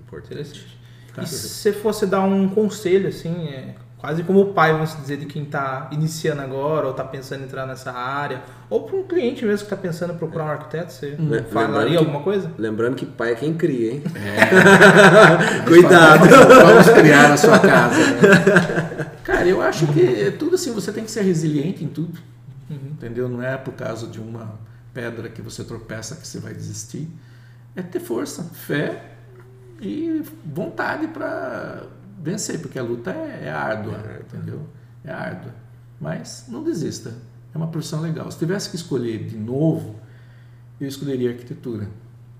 Speaker 2: Importante.
Speaker 1: Interessante.
Speaker 3: Tá.
Speaker 1: E se você fosse dar um conselho, assim, é, quase como o pai, vamos dizer, de quem está iniciando agora ou está pensando em entrar nessa área, ou para um cliente mesmo que está pensando em procurar um arquiteto, você
Speaker 2: Le-
Speaker 1: falaria
Speaker 2: lembrando que-
Speaker 1: alguma coisa?
Speaker 2: Lembrando que pai é quem cria, hein?
Speaker 3: É. (laughs)
Speaker 2: Cuidado!
Speaker 3: Vamos criar a sua casa. né? (laughs) Cara, eu acho que é tudo assim, você tem que ser resiliente em tudo. Entendeu? Não é por causa de uma pedra que você tropeça que você vai desistir. É ter força, fé e vontade para vencer, porque a luta é, é árdua, entendeu? É árdua. Mas não desista. É uma profissão legal. Se tivesse que escolher de novo, eu escolheria arquitetura.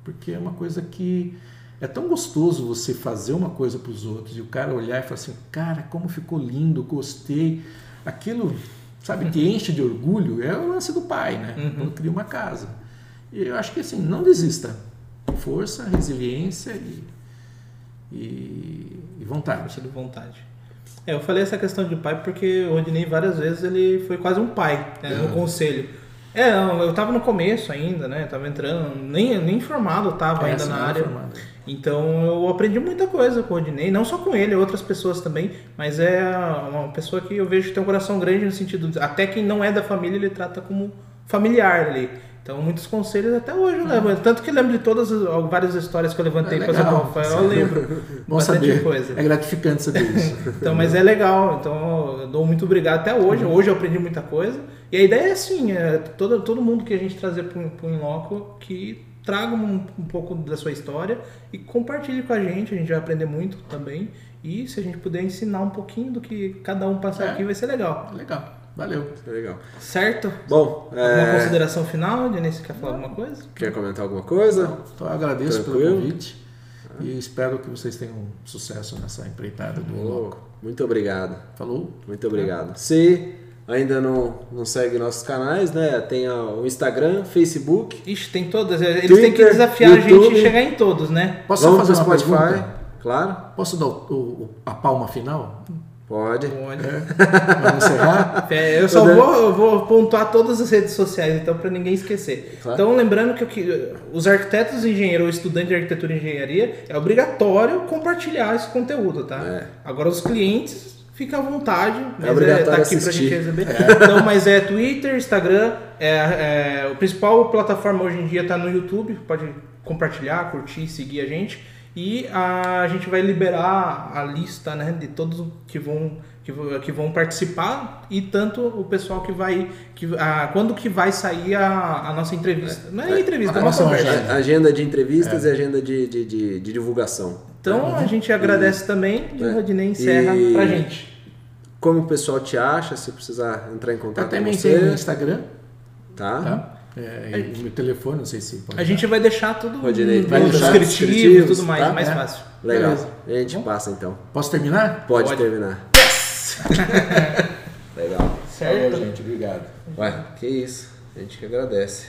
Speaker 3: Porque é uma coisa que é tão gostoso você fazer uma coisa para os outros e o cara olhar e falar assim: cara, como ficou lindo, gostei. Aquilo, sabe, te (laughs) enche de orgulho. É o lance do pai, né?
Speaker 1: Uhum.
Speaker 3: Quando cria uma casa. E eu acho que assim, não desista. força, resiliência e, e, e vontade.
Speaker 1: Força de vontade. É, eu falei essa questão de pai porque o Rodinei várias vezes ele foi quase um pai né, no conselho. É, eu tava no começo ainda, né? Tava entrando, nem, nem formado eu tava
Speaker 3: É,
Speaker 1: ainda na
Speaker 3: é
Speaker 1: área.
Speaker 3: formado.
Speaker 1: Então eu aprendi muita coisa com o Rodinei, não só com ele, outras pessoas também, mas é uma pessoa que eu vejo que tem um coração grande no sentido, até quem não é da família ele trata como familiar ali. Então muitos conselhos até hoje eu levo, tanto que eu lembro de todas as várias histórias que eu levantei
Speaker 3: É
Speaker 1: para o Rafael, eu lembro (laughs)
Speaker 3: Bom
Speaker 1: bastante
Speaker 3: saber.
Speaker 1: coisa.
Speaker 3: É gratificante saber isso. (laughs)
Speaker 1: Então, mas é legal. Então, eu dou muito obrigado até hoje. Hoje eu aprendi muita coisa. E a ideia é assim, é todo, todo mundo que a gente trazer para o Inloco que traga um, um pouco da sua história e compartilhe com a gente. A gente vai aprender muito também. E se a gente puder ensinar um pouquinho do que cada um passar
Speaker 3: É.
Speaker 1: aqui, vai ser legal.
Speaker 3: Legal. Valeu.
Speaker 2: Legal.
Speaker 1: Certo?
Speaker 2: Bom,
Speaker 1: Alguma
Speaker 2: é,
Speaker 1: consideração final, Denise? Você quer falar alguma coisa?
Speaker 2: quer comentar alguma coisa?
Speaker 3: Então, eu agradeço
Speaker 2: Tranquilo.
Speaker 3: pelo convite e espero que vocês tenham sucesso nessa empreitada do
Speaker 2: muito obrigado.
Speaker 3: Falou?
Speaker 2: Muito obrigado. Se ainda não, não segue nossos canais, né? Tem o Instagram, Facebook.
Speaker 1: Ixi, tem todas. Eles
Speaker 2: Twitter,
Speaker 1: têm que desafiar a
Speaker 2: YouTube.
Speaker 1: gente a chegar em todos, né?
Speaker 3: Posso só
Speaker 2: Vamos
Speaker 3: fazer uma
Speaker 2: Spotify,
Speaker 3: pergunta?
Speaker 2: claro.
Speaker 3: Posso dar o, o- a palma final?
Speaker 2: Pode.
Speaker 1: Pode.
Speaker 3: Vamos encerrar? (laughs)
Speaker 1: É, eu só vou, eu vou pontuar todas as redes sociais, então, para ninguém esquecer.
Speaker 2: Claro.
Speaker 1: Então, lembrando que, o que os arquitetos e engenheiros ou estudante de arquitetura e engenharia é obrigatório compartilhar esse conteúdo, tá?
Speaker 2: É.
Speaker 1: Agora, os clientes, fica à vontade. Mas
Speaker 2: obrigatório
Speaker 1: tá aqui pra
Speaker 2: assistir.
Speaker 1: gente receber. Então, mas é Twitter, Instagram, é, é, o principal plataforma hoje em dia tá no YouTube, pode compartilhar, curtir, seguir a gente. E a gente vai liberar a lista né, de todos que vão, que, vão- que vão participar e tanto o pessoal que vai. Que, a, quando que vai sair a, a nossa entrevista. Não é nem entrevista, é
Speaker 3: A
Speaker 1: uma
Speaker 3: nossa
Speaker 1: conversa.
Speaker 3: agenda.
Speaker 2: A- Agenda de entrevistas e agenda de, de, de, de divulgação.
Speaker 1: Então a gente agradece também e
Speaker 2: É.
Speaker 1: o Rodinei encerra
Speaker 2: E-
Speaker 1: pra gente.
Speaker 2: Como o pessoal te acha, se precisar entrar em
Speaker 3: Eu
Speaker 2: contato com
Speaker 3: também tenho no
Speaker 2: você,
Speaker 3: Instagram,
Speaker 2: tá?
Speaker 3: tá? É, e o meu telefone, não sei se pode.
Speaker 1: A gente vai deixar tudo
Speaker 2: Rodinei,
Speaker 1: no-
Speaker 2: vai deixar
Speaker 1: descritivos e tudo mais,
Speaker 2: tá?
Speaker 1: mais
Speaker 3: É.
Speaker 1: fácil.
Speaker 2: Legal.
Speaker 3: Beleza.
Speaker 2: A gente passa então.
Speaker 3: Posso terminar?
Speaker 2: Pode,
Speaker 1: Pode.
Speaker 2: terminar. (laughs) Legal.
Speaker 1: Certo?
Speaker 3: Falou, gente. Obrigado.
Speaker 2: Ué, que isso. A gente que agradece.